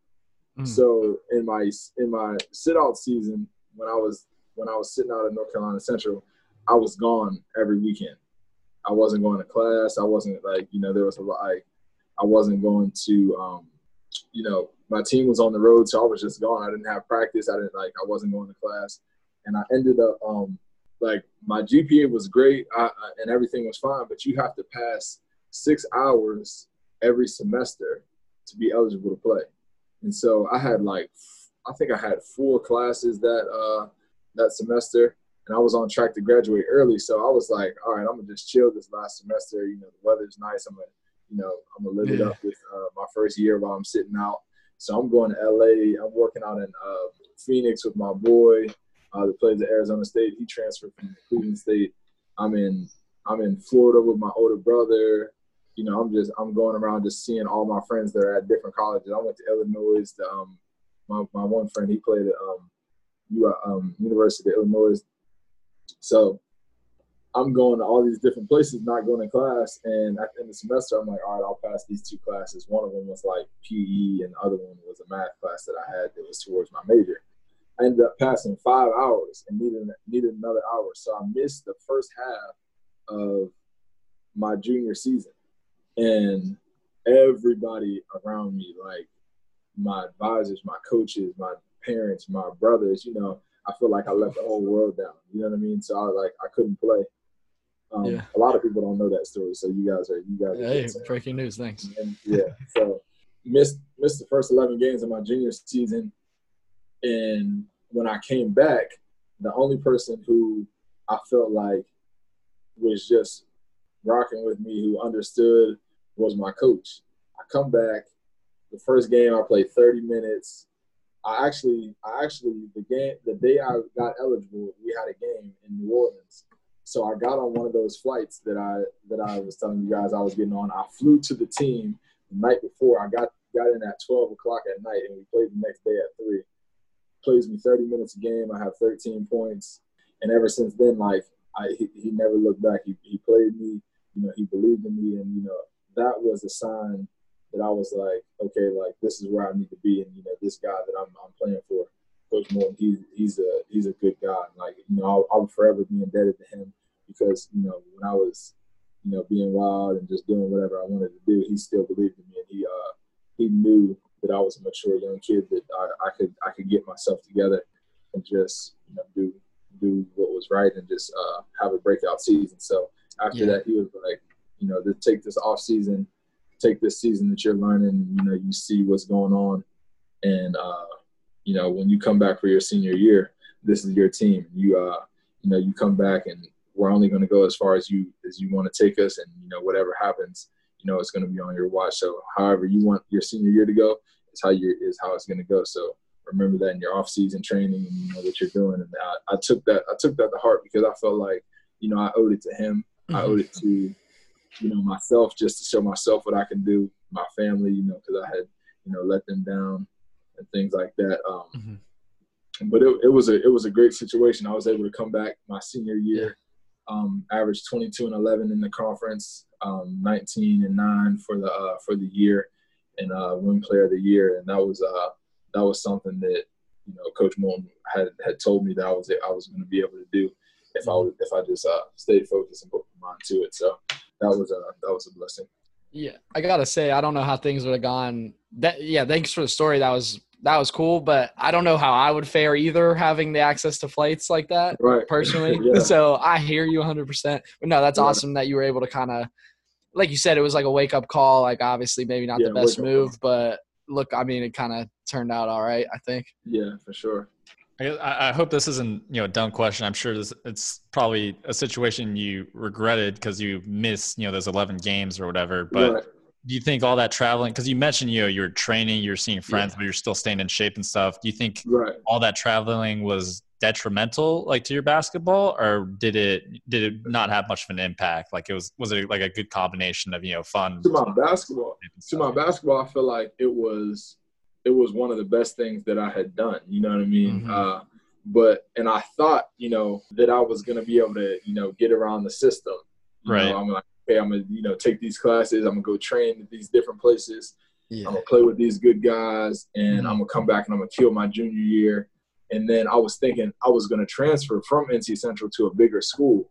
Mm. So in my in my sit out season, when I was when I was sitting out at North Carolina Central, I was gone every weekend. I wasn't going to class. I wasn't like you know there was a lot. Like, I wasn't going to um, you know my team was on the road, so I was just gone. I didn't have practice. I didn't like I wasn't going to class, and I ended up um, like my GPA was great I, I, and everything was fine, but you have to pass six hours every semester to be eligible to play. And so I had like I think I had four classes that uh, that semester, and I was on track to graduate early. So I was like, all right, I'm gonna just chill this last semester. You know, the weather's nice. I'm gonna you know I'm gonna live it up with uh, my first year while I'm sitting out. So I'm going to LA. I'm working out in uh, Phoenix with my boy uh, that plays at Arizona State. He transferred from Cleveland State. I'm in I'm in Florida with my older brother. You know, I'm just I'm going around just seeing all my friends that are at different colleges. I went to Illinois. To, um, my my one friend he played at um, U, um University of Illinois. So I'm going to all these different places, not going to class. And at the end of the semester, I'm like, all right, I'll pass these two classes. One of them was like PE, and the other one was a math class that I had that was towards my major. I ended up passing five hours and needed needed another hour, so I missed the first half of my junior season. And everybody around me, like my advisors, my coaches, my parents, my brothers, you know, I feel like I let the whole world down. You know what I mean? So I was like I couldn't play. Um, Yeah. A lot of people don't know that story, so you guys are you guys. Are Hey, breaking news. Thanks. and yeah, so missed missed the first eleven games of my junior season, and when I came back, the only person who I felt like was just rocking with me, who understood, was my coach. I come back, the first game I played thirty minutes. I actually, I actually, the game, the day I got eligible, we had a game in New Orleans. So I got on one of those flights that I that I was telling you guys I was getting on. I flew to the team the night before. I got got in at twelve o'clock at night, and we played the next day at three. Plays me thirty minutes a game. I have thirteen points, and ever since then, like I he, he never looked back. He he played me. You know, he believed in me, and you know that was a sign that I was like, okay, like this is where I need to be, and you know this guy that I'm I'm playing for. Coach Moton, he's he's a he's a good guy. And like you know, I'll, I'll forever be indebted to him because you know when I was you know being wild and just doing whatever I wanted to do, he still believed in me, and he uh he knew that I was a mature young kid that I, I could I could get myself together and just you know do do what was right and just uh, have a breakout season. So after Yeah. that, he was like, you know, to take this off season, take this season that you're learning, you know, you see what's going on, and uh, you know, when you come back for your senior year, this is your team. You uh, you know, you come back and we're only going to go as far as you as you want to take us, and you know, whatever happens, you know, it's going to be on your watch. So however you want your senior year to go, is how you is how it's going to go. So remember that in your off season training and you know what you're doing. And I, I took that I took that to heart because I felt like you know I owed it to him. I owed it to you know myself just to show myself what I can do, my family, you know, because I had you know let them down and things like that. Um, But it, it was a it was a great situation. I was able to come back my senior year, um, average 22 and 11 in the conference, um, 19 and nine for the uh, for the year, and uh, win player of the year. And that was uh, that was something that you know Coach Moton had had told me that I was I was going to be able to do if I was, if I just uh, stayed focused and put my mind to it. So that was a that was a blessing. Yeah, I gotta say, I don't know how things would have gone. That yeah, thanks for the story. That was that was cool, but I don't know how I would fare either having the access to flights like that Right. (laughs) personally. Yeah. So I hear you 100. percent But no, that's Yeah. awesome that you were able to kind of, like you said, it was like a wake up call. Like obviously, maybe not Yeah, the best wake-up move, but look, I mean, it kind of turned out all right. I think. Yeah, for sure. I, I I hope this isn't you know a dumb question. I'm sure this it's probably a situation you regretted because you missed you know those 11 games or whatever. But Right. Do you think all that traveling because you mentioned you know you're training, you're seeing friends, but you're still staying in shape and stuff. Do you think Right. all that traveling was detrimental like to your basketball or did it did it not have much of an impact like it was was it like a good combination of you know fun to my basketball to my basketball i feel like it was it was one of the best things that i had done you know what i mean Mhm. uh but and i thought you know that i was going to be able to you know get around the system You Right. know, i'm like okay i'm gonna you know take these classes i'm gonna go train at these different places. Yeah. i'm gonna play with these good guys and mm-hmm. i'm gonna come back and i'm gonna kill my junior year. And then i was thinking i was gonna transfer from nc central to a bigger school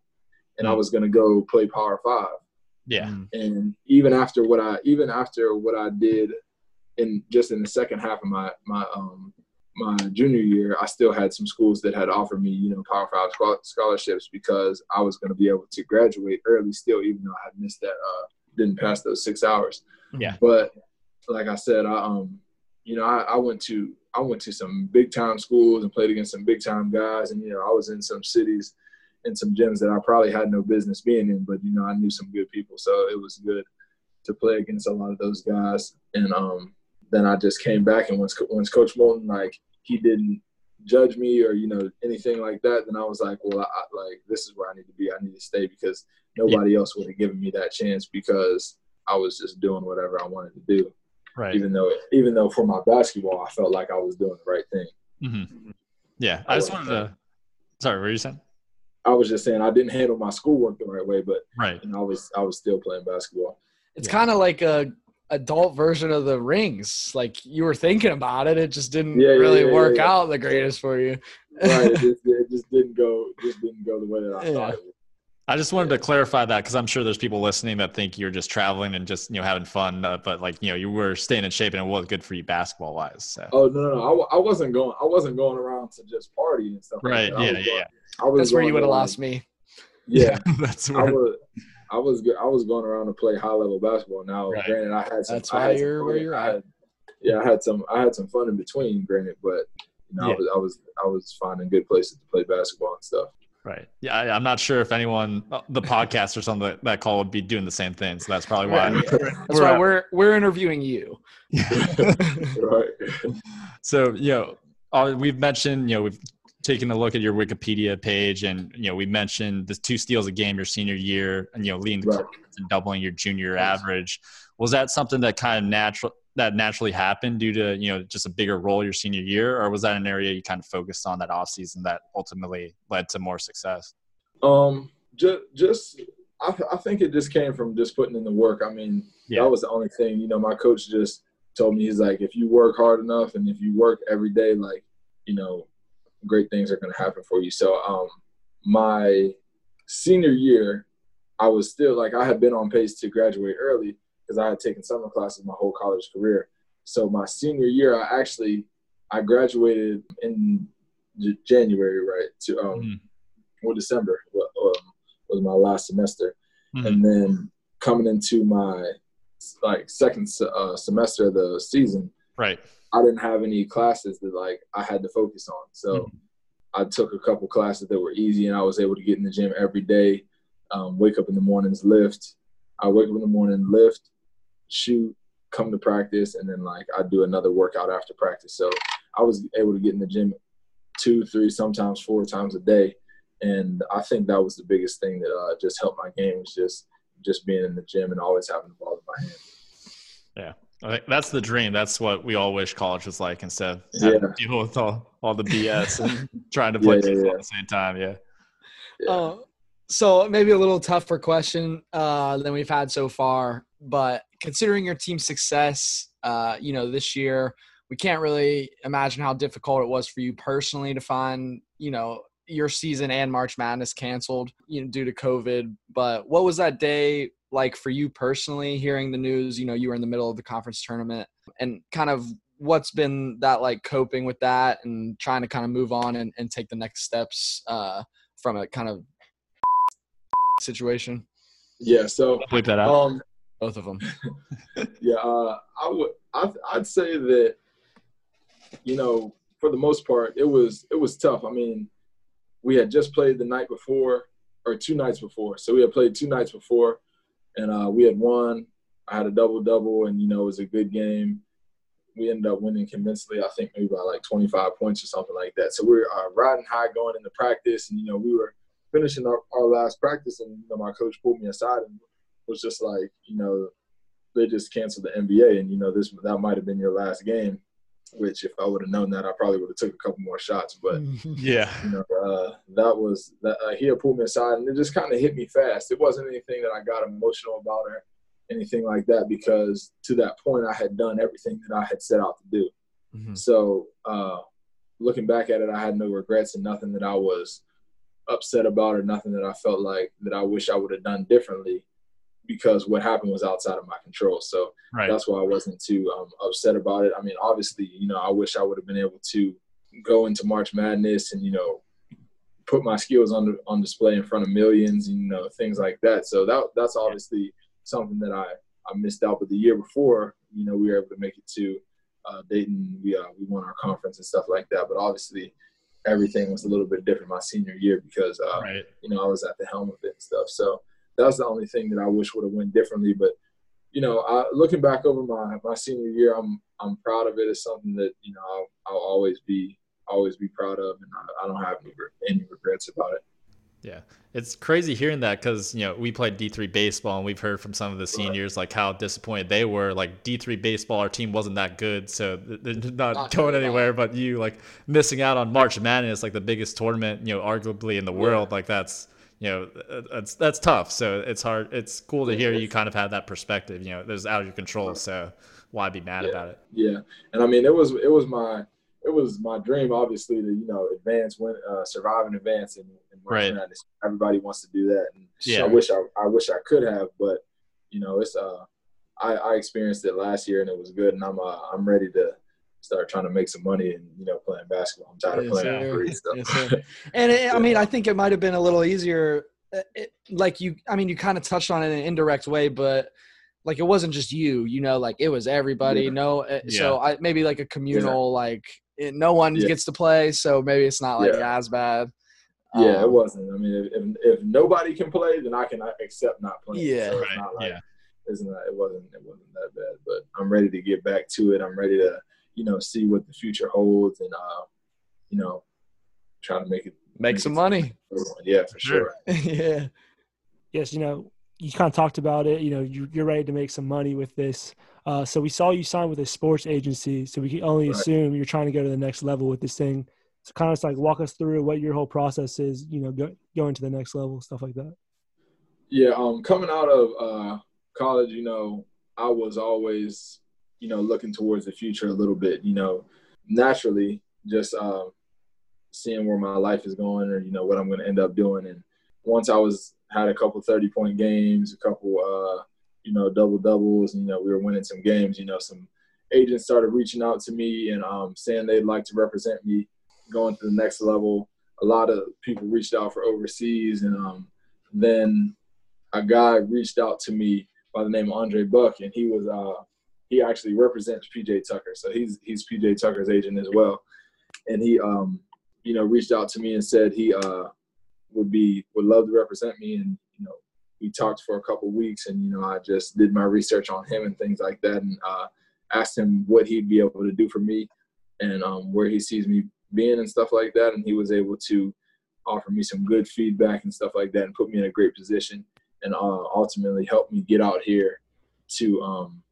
and i mm. was gonna go play power five. Yeah. Mm. And even after what I even after what I did in just in the second half of my my um my junior year, I still had some schools that had offered me you know Power Five scholarships because I was going to be able to graduate early still, even though I had missed that uh didn't pass those six hours. Yeah. But like I said, I um you know I, I went to I went to some big time schools and played against some big time guys, and you know I was in some cities in some gyms that I probably had no business being in, but you know, I knew some good people, so it was good to play against a lot of those guys. And um, then I just came back, and once once Coach Moton like he didn't judge me or you know anything like that, then I was like, well, I, I, like this is where I need to be. I need to stay because nobody else would have given me that chance because I was just doing whatever I wanted to do. Right. Even though even though for my basketball, I felt like I was doing the right thing. hmm yeah i just wanted to sorry what were you saying I was just saying I didn't handle my schoolwork the right way, but right. you know, I was I was still playing basketball. It's kind of like a adult version of the rings. Like you were thinking about it, it just didn't Yeah, yeah, really yeah, work yeah, yeah. out the greatest for you. Right, it (laughs) just, it just didn't go just didn't go the way that I Yeah. thought it would. I just wanted to clarify that because I'm sure there's people listening that think you're just traveling and just you know having fun, uh, but like you know you were staying in shape and it was good for you basketball wise. So. Oh no, no, no. I, I wasn't going. I wasn't going around to just party and stuff. Right. Like yeah, was yeah, going, yeah. I was That's where you would have lost like, me. Yeah, (laughs) That's I where. Was. I was. go- I was going around to play high level basketball. Now, Right. granted, I had some. That's I why had some you're where fun. you're I at. had- yeah, I had some. I had some fun in between. Granted, but you know, Yeah. I was. I was. I was finding good places to play basketball and stuff. Right. Yeah, I, I'm not sure if anyone, uh, the podcast or something that call would be doing the same thing. So that's probably why. Right. That's why we're we're interviewing you. (laughs) (laughs) (laughs) Right. So, you know, uh, we've mentioned, you know, we've taken a look at your Wikipedia page and, you know, we mentioned the two steals a game your senior year and, you know, leading the Right. and doubling your junior average. Was that something that kind of natural, that naturally happened due to, you know, just a bigger role your senior year? Or was that an area you kind of focused on that offseason that ultimately led to more success? Um, just, just, I, I think it just came from just putting in the work. I mean, Yeah. that was the only thing. You know, my coach just told me he's like, if you work hard enough and if you work every day, like, you know, great things are going to happen for you. So, um, my senior year, I was still like I had been on pace to graduate early because I had taken summer classes my whole college career. So my senior year, I actually I graduated in J- January, right? To um, Mhm. or December um, was my last semester, Mhm. and then coming into my like second uh, semester of the season, Right. I didn't have any classes that like I had to focus on. So Mhm. I took a couple classes that were easy, and I was able to get in the gym every day. Um, wake up in the mornings, lift. I wake up in the morning, lift, shoot, come to practice, and then like I do another workout after practice. So I was able to get in the gym two, three, sometimes four times a day, and I think that was the biggest thing that uh, just helped my game was just just being in the gym and always having the ball in my hand. I think that's the dream. That's what we all wish college was like instead of having Yeah. deal with all, all the BS and (laughs) trying to play Yeah, yeah, yeah. at the same time. Yeah. Yeah. Uh, so maybe a little tougher question uh, than we've had so far, but considering your team's success, uh, you know, this year, we can't really imagine how difficult it was for you personally to find, you know, your season and March Madness canceled, you know, due to COVID. But what was that day like for you personally? Hearing the news, you know, you were in the middle of the conference tournament, and kind of what's been that like coping with that and trying to kind of move on and, and take the next steps uh, from a kind of (laughs) situation. Yeah. So Bleep that out. um, Both of them. (laughs) Yeah, uh, I would. I, I'd say that, you know, for the most part, it was it was tough. I mean, we had just played the night before, or two nights before. So we had played two nights before, and uh, we had won. I had a double double, and you know, it was a good game. We ended up winning convincingly. I think maybe by like 25 points or something like that. So we were uh, riding high going into practice, and you know, we were finishing our, our last practice, and you know, my coach pulled me aside and was just like, you know, they just canceled the NBA, and you know this that might have been your last game. Which, if I would have known that, I probably would have took a couple more shots. But (laughs) Yeah. you know, uh, that was that uh, he had pulled me aside, and it just kind of hit me fast. It wasn't anything that I got emotional about or anything like that, because to that point, I had done everything that I had set out to do. Mhm. So, uh, looking back at it, I had no regrets and nothing that I was upset about or nothing that I felt like that I wish I would have done differently because what happened was outside of my control. So Right. that's why I wasn't too um, upset about it. I mean, obviously, you know, I wish I would have been able to go into March Madness and you know put my skills on on display in front of millions, and, you know, things like that. So that that's obviously something that I I missed out. But the year before, you know, we were able to make it to uh, Dayton. We uh, we won our conference and stuff like that. But obviously, everything was a little bit different my senior year because uh, Right. you know I was at the helm of it and stuff. So that's the only thing that I wish would have went differently. But you know, I, looking back over my my senior year, I'm I'm proud of it. It's something that you know I'll, I'll always be always be proud of, and I, I don't have any, any regrets about it. Yeah, it's crazy hearing that because you know we played D three baseball and we've heard from some of the seniors like how disappointed they were. Like D three baseball, our team wasn't that good, so they're not, Not going good at all. anywhere. But you like missing out on March Madness, like the biggest tournament, you know, arguably in the world. Like that's you know that's that's tough. So it's hard. It's cool to hear you kind of have that perspective. You know, was out of your control, so why be mad Yeah. about it? Yeah, and I mean it was it was my it was my dream, obviously, to you know advance, win, uh, survive and advance, and, and right. everybody wants to do that. And yeah. I wish I, I wish I could have, but you know, it's uh, I, I experienced it last year and it was good, and I'm uh, I'm ready to start trying to make some money and you know playing basketball. I'm tired yes, of playing free stuff. Yes, and it, I mean, I think it might have been a little easier. Uh, it, like you, I mean, you kind of touched on it in an indirect way, but like it wasn't just you, you know, like it was everybody. Yeah. No, uh, yeah. so I maybe like a communal, yeah. like it, no one gets to play, so maybe it's not like as bad. Yeah, um, it wasn't. I mean, if, if nobody can play, then I can accept not playing. Yeah, so right. Like, yeah. It's not. It wasn't. It wasn't that bad. But I'm ready to get back to it. I'm ready to, you know, see what the future holds, and uh, you know, try to make it make, make some it money. Yeah, for sure. (laughs) yeah. Yes, you know, you kind of talked about it. You know, you, are ready to make some money with this. Uh, so we saw you sign with a sports agency. So we can only right. assume you're trying to go to the next level with this thing. So kind of just like walk us through what your whole process is. You know, go, going to the next level, stuff like that. Yeah, um, coming out of uh, college, you know, I was always, you know, looking towards the future a little bit. You know, naturally, just uh, seeing where my life is going, or you know, what I'm going to end up doing. And once I was had a couple 30 point games, a couple, uh, you know, double doubles, and, you know, we were winning some games, you know, some agents started reaching out to me and um, saying they'd like to represent me going to the next level. A lot of people reached out for overseas. And um, then a guy reached out to me by the name of Andre Buck, and he was, uh, he actually represents PJ Tucker. So he's, he's PJ Tucker's agent as well. And he, um, you know, reached out to me and said he, uh, would be would love to represent me and you know we talked for a couple weeks and you know i just did my research on him and things like that and uh, asked him what he'd be able to do for me and um, where he sees me being and stuff like that and he was able to offer me some good feedback and stuff like that and put me in a great position and uh, ultimately help me get out here to um,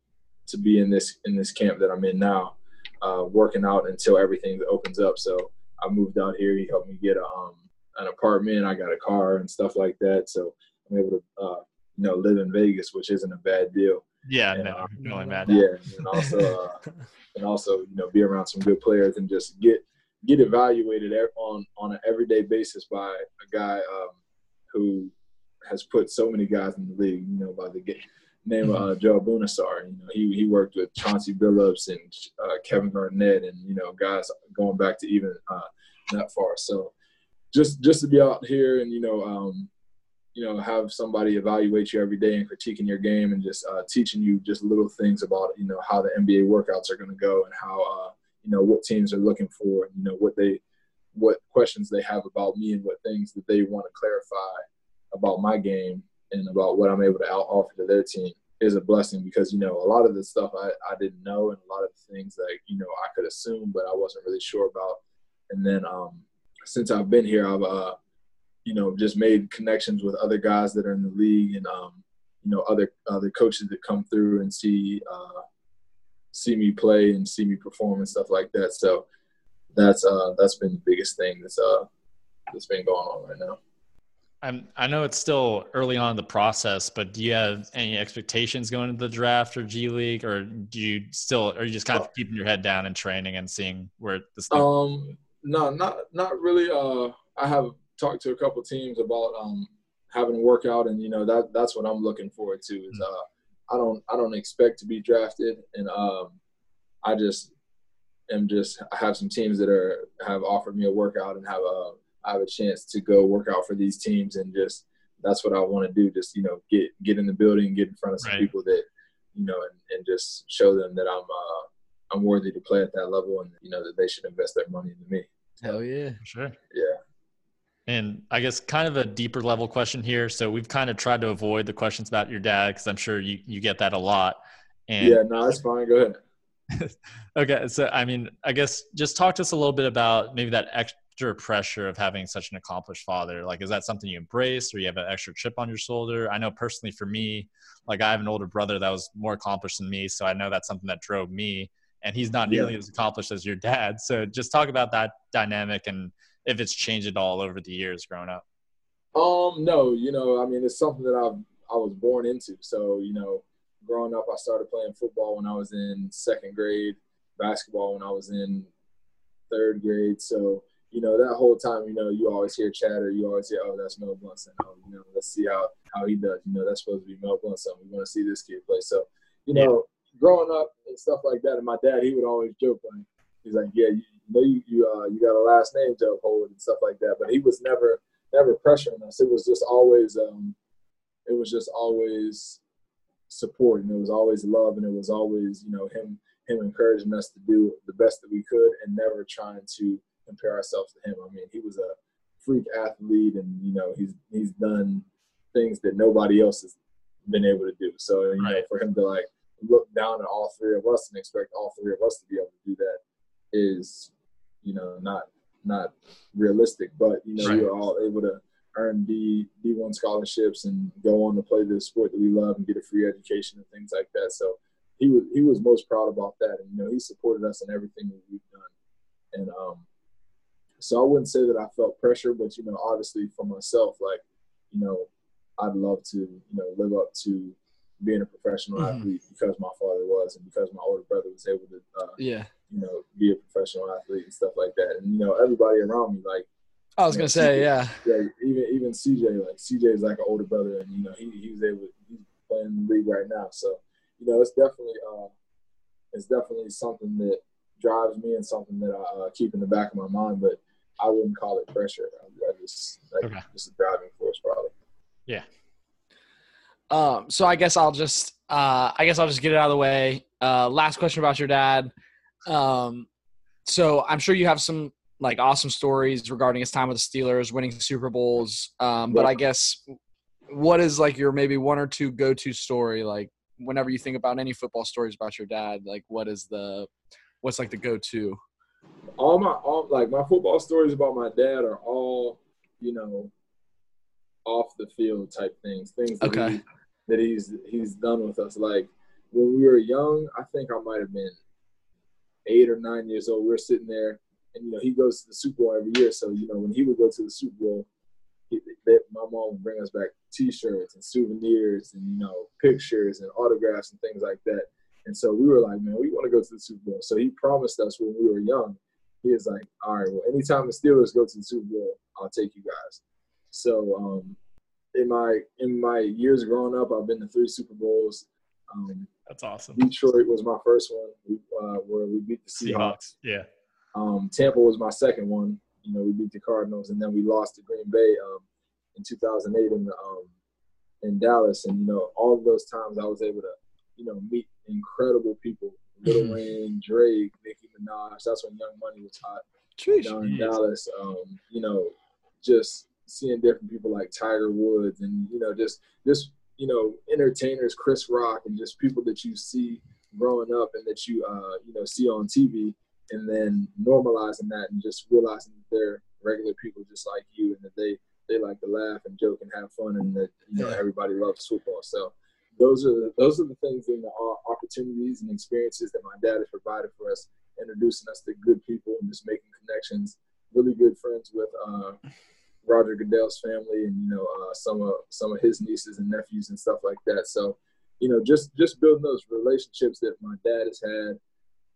to be in this in this camp that i'm in now uh, working out until everything opens up so i moved out here he helped me get a um, an apartment, I got a car and stuff like that. So I'm able to, uh, you know, live in Vegas, which isn't a bad deal. Yeah, and, no, uh, really bad. Yeah, and also, uh, (laughs) and also, you know, be around some good players and just get get evaluated on on an everyday basis by a guy um, who has put so many guys in the league. You know, by the name of uh, Joe Abunassar. You know, he he worked with Chauncey Billups and uh, Kevin Garnett, and you know, guys going back to even uh, that far. So just just to be out here and you know um, you know have somebody evaluate you every day and critiquing your game and just uh, teaching you just little things about you know how the NBA workouts are going to go and how uh, you know what teams are looking for and you know what they what questions they have about me and what things that they want to clarify about my game and about what I'm able to offer to their team is a blessing because you know a lot of the stuff I, I didn't know and a lot of the things that you know I could assume but I wasn't really sure about and then um, since I've been here, I've uh, you know just made connections with other guys that are in the league and um, you know other other coaches that come through and see uh, see me play and see me perform and stuff like that. So that's uh, that's been the biggest thing that's uh, that's been going on right now. I'm, I know it's still early on in the process, but do you have any expectations going into the draft or G League, or do you still, are you just kind of keeping your head down and training and seeing where this? Um, no, not not really. Uh, I have talked to a couple teams about um, having a workout, and you know that that's what I'm looking forward to. Is uh, I don't I don't expect to be drafted, and um, I just am just I have some teams that are have offered me a workout and have a I have a chance to go work out for these teams, and just that's what I want to do. Just you know get get in the building, get in front of some right. people that you know, and, and just show them that I'm uh, I'm worthy to play at that level, and you know that they should invest their money into me. Hell yeah, sure. Yeah. And I guess kind of a deeper level question here. So we've kind of tried to avoid the questions about your dad because I'm sure you you get that a lot. And yeah, no, that's fine. Go ahead. (laughs) okay, so I mean, I guess just talk to us a little bit about maybe that extra pressure of having such an accomplished father. Like, is that something you embrace, or you have an extra chip on your shoulder? I know personally for me, like I have an older brother that was more accomplished than me, so I know that's something that drove me and he's not nearly yeah. as accomplished as your dad. So just talk about that dynamic and if it's changed at all over the years growing up. Um, no, you know, I mean, it's something that I've I was born into. So you know, growing up, I started playing football when I was in second grade, basketball when I was in third grade. So you know that whole time, you know, you always hear chatter. You always hear, "Oh, that's Mel Blount's son." Oh, you know, let's see how how he does. You know, that's supposed to be Mel Blount's son. We want to see this kid play. So you know, growing up and stuff like that, and my dad, he would always joke like, he's like, "Yeah, you know, you you uh, you got a last name, Joe Howard, and stuff like that." But he was never never pressuring us. It was just always um, it was just always support, and it was always love, and it was always you know him him encouraging us to do the best that we could, and never trying to compare ourselves to him. I mean, he was a freak athlete, and you know he's he's done things that nobody else has been able to do. So you know, for him to like look down at all three of us and expect all three of us to be able to do that is, you know, not not realistic. But you know, Right. we were all able to earn D D one scholarships and go on to play the sport that we love and get a free education and things like that. So he was he was most proud about that, and you know, he supported us in everything that we've done. And um, so I wouldn't say that I felt pressure, but you know, obviously for myself, like, you know, I'd love to, you know, live up to being a professional Mhm. athlete because my father was, and because my older brother was able to, uh, Yeah. you know, be a professional athlete and stuff like that. And you know, everybody around me, like, I was you know, gonna say, CJ yeah. yeah, even even CJ, like CJ is like an older brother, and you know, he he was able, he's playing in the league right now. So, you know, it's definitely, uh, it's definitely something that drives me and something that I uh, keep in the back of my mind, but I wouldn't call it pressure. I, I just like Okay. just a driving force, probably. Yeah. Um, so I guess I'll just uh, I guess I'll just get it out of the way. Uh, last question about your dad. Um, so I'm sure you have some like awesome stories regarding his time with the Steelers, winning Super Bowls. Um, but I guess what is like your maybe one or two go to story like whenever you think about any football stories about your dad? Like what is the what's like the go to? All my all like my football stories about my dad are all you know off the field type things things that, Okay. he, that he's he's done with us. Like when we were young i think i might have been eight or nine years old. We are sitting there and you know he goes to the super bowl every year. So you know when he would go to the super bowl he, they, my mom would bring us back t-shirts and souvenirs and you know pictures and autographs and things like that. And so we were like man we want to go to the super bowl. So he promised us when we were young he was like, all right, well, anytime the Steelers go to the Super Bowl, I'll take you guys. So um, in my in my years growing up, I've been to three Super Bowls. Um, That's awesome. Detroit was my first one, we, uh, where we beat the Seahawks. Seahawks. Yeah. Um, Tampa was my second one. You know, we beat the Cardinals, and then we lost to Green Bay um, in 2008 in the, um, in Dallas. And you know, all of those times I was able to, you know, meet incredible people. Lil Wayne, Drake, Nicki Minaj. That's when Young Money was hot down in Dallas. Um, you know, just seeing different people like Tiger Woods, and you know, just just you know, entertainers, Chris Rock, and just people that you see growing up and that you uh, you know see on TV, and then normalizing that and just realizing that they're regular people just like you, and that they they like to laugh and joke and have fun, and that you know everybody loves football. So those are the, those are the things and the uh, opportunities and experiences that my dad has provided for us, introducing us to good people and just making connections. Really good friends with uh, Roger Goodell's family, and you know uh, some of some of his nieces and nephews and stuff like that. So, you know, just just building those relationships that my dad has had,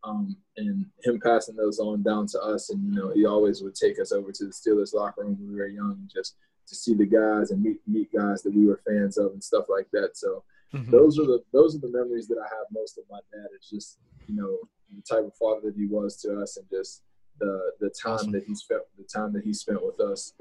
um, and him passing those on down to us. And you know, he always would take us over to the Steelers locker room when we were young, and just to see the guys and meet meet guys that we were fans of and stuff like that. So Mhm. those are the those are the memories that I have most of my dad. It's just you know the type of father that he was to us, and just the the time that he spent the time that he spent with us.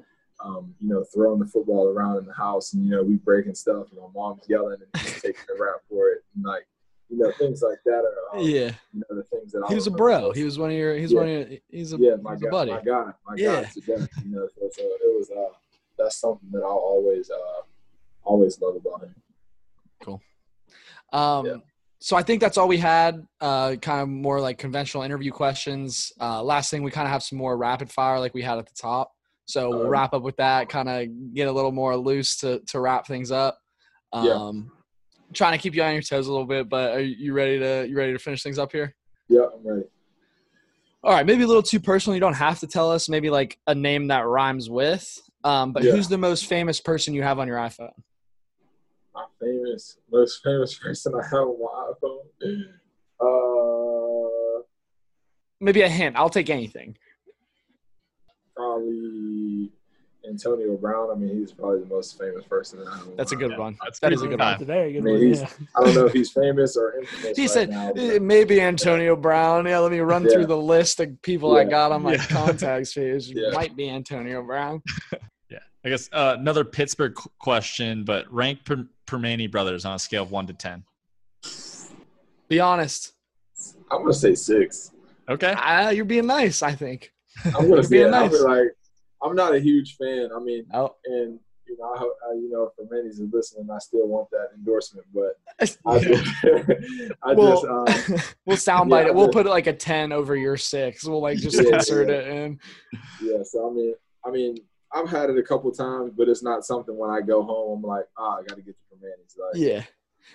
Um, you know, throwing the football around in the house, and you know, we breaking stuff, and my mom's yelling and (laughs) taking the rap for it, and like, you know, things like that are, um, Yeah. you know, the things that I He was a bro. most. He was one of your. He's Yeah. one of your. He's a. yeah, my he's guy, buddy. my guy, my Yeah. guy to death. You know, so, so it was uh, that's something that I'll always uh, always love about him. Um, So I think that's all we had. Uh, kind of more like conventional interview questions. Uh, last thing, we kind of have some more rapid fire like we had at the top. So we'll Alright. wrap up with that. Kind of get a little more loose to to wrap things up. Um, Yeah. Trying to keep you on your toes a little bit, but are you ready to you ready to finish things up here? Yeah, I'm ready. All right, maybe a little too personal. You don't have to tell us. Maybe like a name that rhymes with. Um, but Yeah. who's the most famous person you have on your iPhone? My famous, most famous person I have on my iPhone. Uh, Maybe a hint. I'll take anything. probably Antonio Brown. I mean, he's probably the most famous person. In That's a good one. That's That pretty is a good good. one. That's a very I good mean, one. Yeah. I don't know if he's famous or infamous. He right said now, "Eh, but- maybe Antonio Brown. Yeah, let me run through the list of people I got on my Yeah. (laughs) contacts page. Yeah. Might be Antonio Brown. (laughs) Yeah. I guess uh, another Pittsburgh question, but rank per- Primanti brothers on a scale of one to ten. Be honest. I'm gonna say six. Okay. Ah, you're being nice. I think. I'm gonna (laughs) You're say being it. I'm nice. like, I'm not a huge fan. I mean, Oh, and you know, I, hope- I you know, for many is listening, I still want that endorsement, but (laughs) I just, (laughs) I Well, just, um, we'll soundbite Yeah, it. We'll but- put it like a ten over your six. We'll like just Yeah, insert yeah. it in. yeah. So I mean, I mean, I've had it a couple times, but it's not something when I go home, I'm like, ah, I got to get the Primantis. Like, Yeah.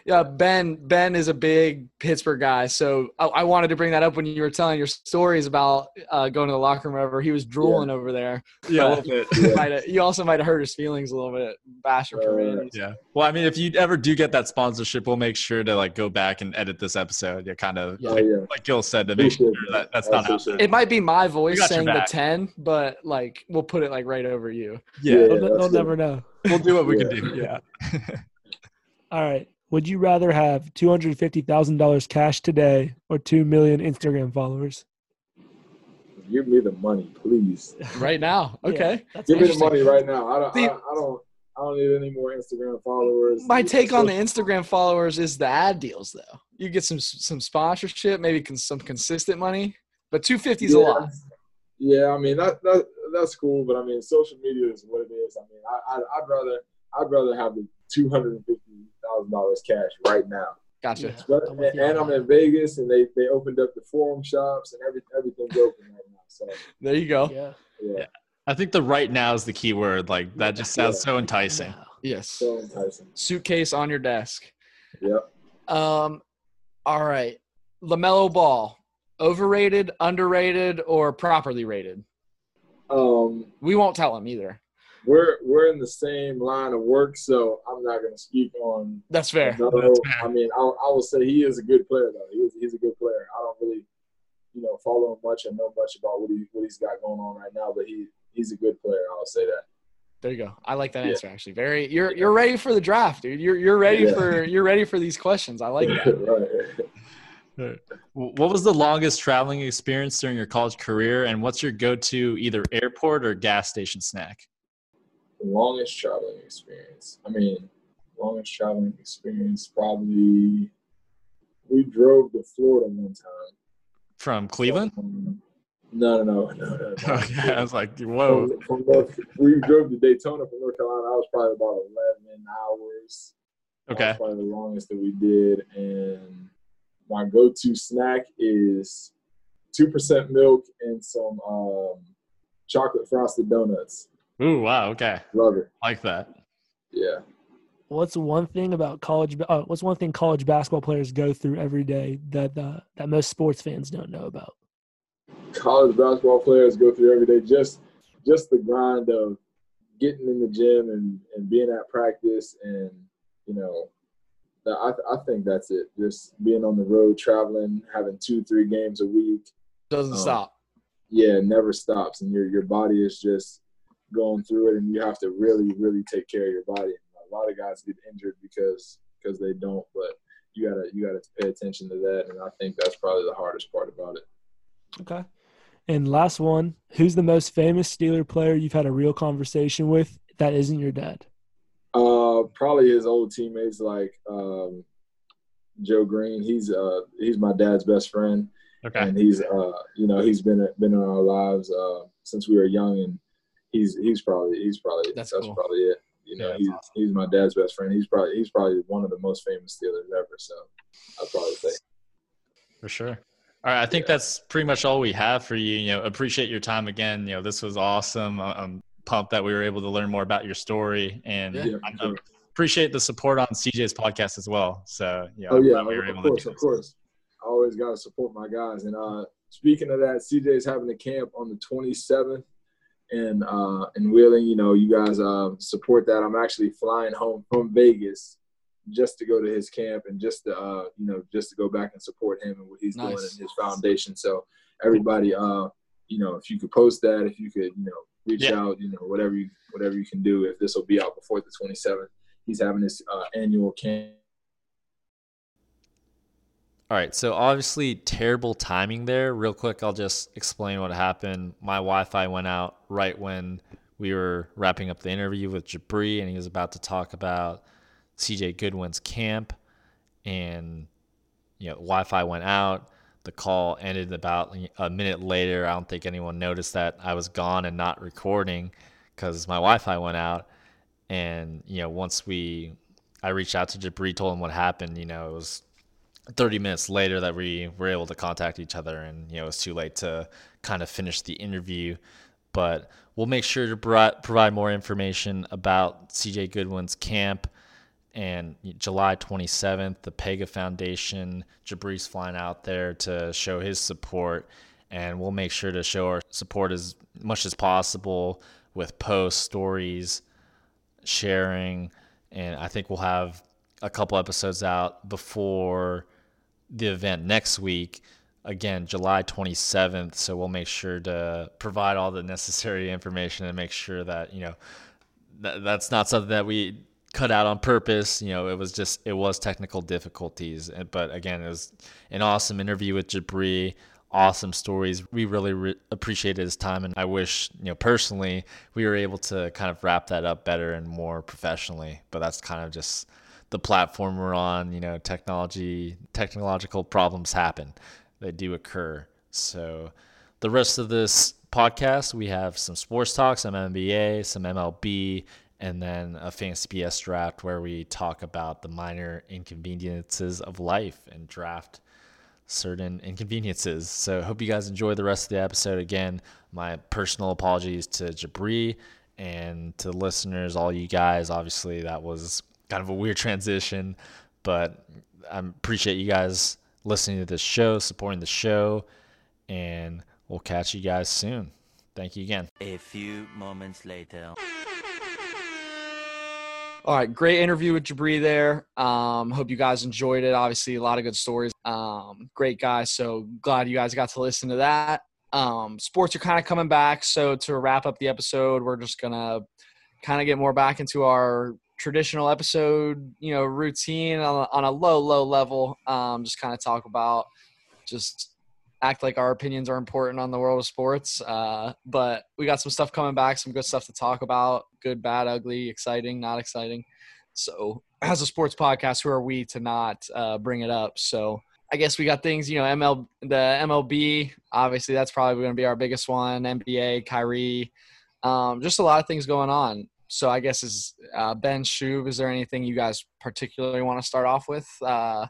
Yeah, Ben. Ben is a big Pittsburgh guy, so I, I wanted to bring that up when you were telling your stories about uh, going to the locker room. or Whatever, he was drooling over there. Yeah, a little bit. you might you also might have hurt his feelings a little bit, bashing Right, Primantis. Yeah. Well, I mean, if you ever do get that sponsorship, we'll make sure to like go back and edit this episode. Yeah, kind of Yeah. Oh like, yeah. like Gil said to make sure that that's I not happening. It might be my voice saying the ten, but like we'll put it like right over you. Yeah, Yeah. They'll, they'll never know. we'll do what we Yeah. can do. Yeah. (laughs) All right. Would you rather have two hundred fifty thousand dollars cash today or two million Instagram followers? Give me the money, please. (laughs) Right now, okay. that's Give me the money right now. I don't. See- I, I don't. I don't need any more Instagram followers. My take on the Instagram followers is the ad deals, though. You get some some sponsorship, maybe con- some consistent money, but two fifty is a lot. Yeah, I mean that, that that's cool, but I mean social media is what it is. I mean, I, I I'd rather I'd rather have the two hundred and fifty thousand dollars cash right now. Gotcha. Yeah. But, I'm with and I'm in Vegas, and they they opened up the forum shops, and every everything's open right now. So There you go. Yeah. yeah, I think the right now is the key word. Like that just sounds so enticing. Yes. so enticing. Suitcase on your desk. Yep. Um. All right. LaMelo Ball, overrated, underrated, or properly rated? Um, We won't tell him either. We're we're in the same line of work, so I'm not going to speak on. That's fair. No, That's fair. I mean, I, I will say he is a good player though. He is, he's a good player. I don't really, you know, follow him much and know much about what he what he's got going on right now, but he he's a good player. I'll say that. There you go. I like that Yeah. answer actually. Very you're you're ready for the draft, dude. You're you're ready Yeah. for you're ready for these questions. I like (laughs) that. right. What was the longest traveling experience during your college career, and what's your go-to either airport or gas station snack? Longest traveling experience. I mean, longest traveling experience probably we drove to Florida one time. From Cleveland? Um, no, no, no, no, no. no. (laughs) Okay, I was like, whoa. From, from North, we drove to Daytona from North Carolina. I was probably about eleven hours. Okay. probably the longest that we did. And my go-to snack is two percent milk and some um, chocolate frosted donuts. Ooh, wow. Okay, Love it. like that. Yeah. What's one thing about college? Uh, what's one thing college basketball players go through every day that uh, that most sports fans don't know about? college basketball players go through every day. Just just the grind of getting in the gym and, and being at practice and you know that- I, I think that's it. Just being on the road, traveling, having two, three games a week. Doesn't Um, stop. Yeah, it never stops, and your your body is just going through it, and you have to really, really take care of your body. A lot of guys get injured because because they don't, but you gotta you gotta pay attention to that, and I think that's probably the hardest part about it. Okay. And last one, who's the most famous Steeler player you've had a real conversation with that isn't your dad? Uh, probably his old teammates like um, Joe Greene. He's uh he's my dad's best friend, Okay. and he's uh you know he's been been in our lives uh since we were young, and he's he's probably he's probably That's that's, cool. probably it. You know, Yeah, he's awesome. he's my dad's best friend. He's probably he's probably one of the most famous Steelers ever. So I'd probably say. For sure. All right, I think that's pretty much all we have for you. You know, appreciate your time again. You know, this was awesome. I- I'm pumped that we were able to learn more about your story, and Yeah. Yeah, I for sure. appreciate the support on CJ's podcast as well. So, yeah, Oh yeah, we were of able course, to do of this. course. I always got to support my guys. And uh, speaking of that, CJ's having a camp on the 27th in uh, in Wheeling. You know, you guys uh, support that. I'm actually flying home from Vegas just to go to his camp and just to uh, you know just to go back and support him and what he's doing Nice. in his foundation. So everybody, uh, you know, if you could post that, if you could, you know, reach Yeah. out. You know, whatever you whatever you can do. If this will be out before the 27th, he's having his uh, annual camp. All right, so obviously terrible timing there. Real quick, I'll just explain what happened. My Wi-Fi went out right when we were wrapping up the interview with Jibri, and he was about to talk about CJ Goodwin's camp, and you know, Wi-Fi went out. The call ended about a minute later. I don't think anyone noticed that I was gone and not recording because my Wi-Fi went out. And you know, once we, I reached out to Jibri, told him what happened. You know, it was 30 minutes later that we were able to contact each other and you know it's too late to kind of finish the interview. But we'll make sure to provide more information about cj goodwin's camp and july 27th the pega foundation Jibri's flying out there to show his support. And we'll make sure to show our support as much as possible with posts stories sharing. And i think we'll have a couple episodes out before the event next week. Again july 27th so we'll make sure to provide all the necessary information and make sure that you know that, that's not something that we cut out on purpose. You know it was just it was technical difficulties eh, but again it was an awesome interview with Jibri awesome stories. We really re- appreciated his time and i wish you know personally we were able to kind of wrap that up better and more professionally but that's kind of just the platform we're on, you know, technology, technological problems happen. They do occur. So the rest of this podcast, we have some sports talk, some NBA, some MLB, and then a fantasy BS draft where we talk about the minor inconveniences of life and draft certain inconveniences. So hope you guys enjoy the rest of the episode. Again, my personal apologies to Jibri and to listeners, all you guys. Obviously, that was kind of a weird transition, but I appreciate you guys listening to this show, supporting the show, and we'll catch you guys soon. Thank you again. A few moments later. All right, great interview with Jibri there. Um, hope you guys enjoyed it. Obviously, a lot of good stories. Um, great guy. So glad you guys got to listen to that. Um, sports are kind of coming back. So to wrap up the episode, we're just gonna kind of get more back into our traditional episode, you know, routine on a, on a low, low level. Um, just kind of talk about just act like our opinions are important on the world of sports. Uh, but we got some stuff coming back, some good stuff to talk about good, bad, ugly, exciting, not exciting. So, as a sports podcast, who are we to not uh, bring it up? So, I guess we got things, you know, ML, the MLB, obviously, that's probably going to be our biggest one. NBA, Kyrie, um, just a lot of things going on. So, I guess is uh, Ben Shub, is there anything you guys particularly want to start off with uh,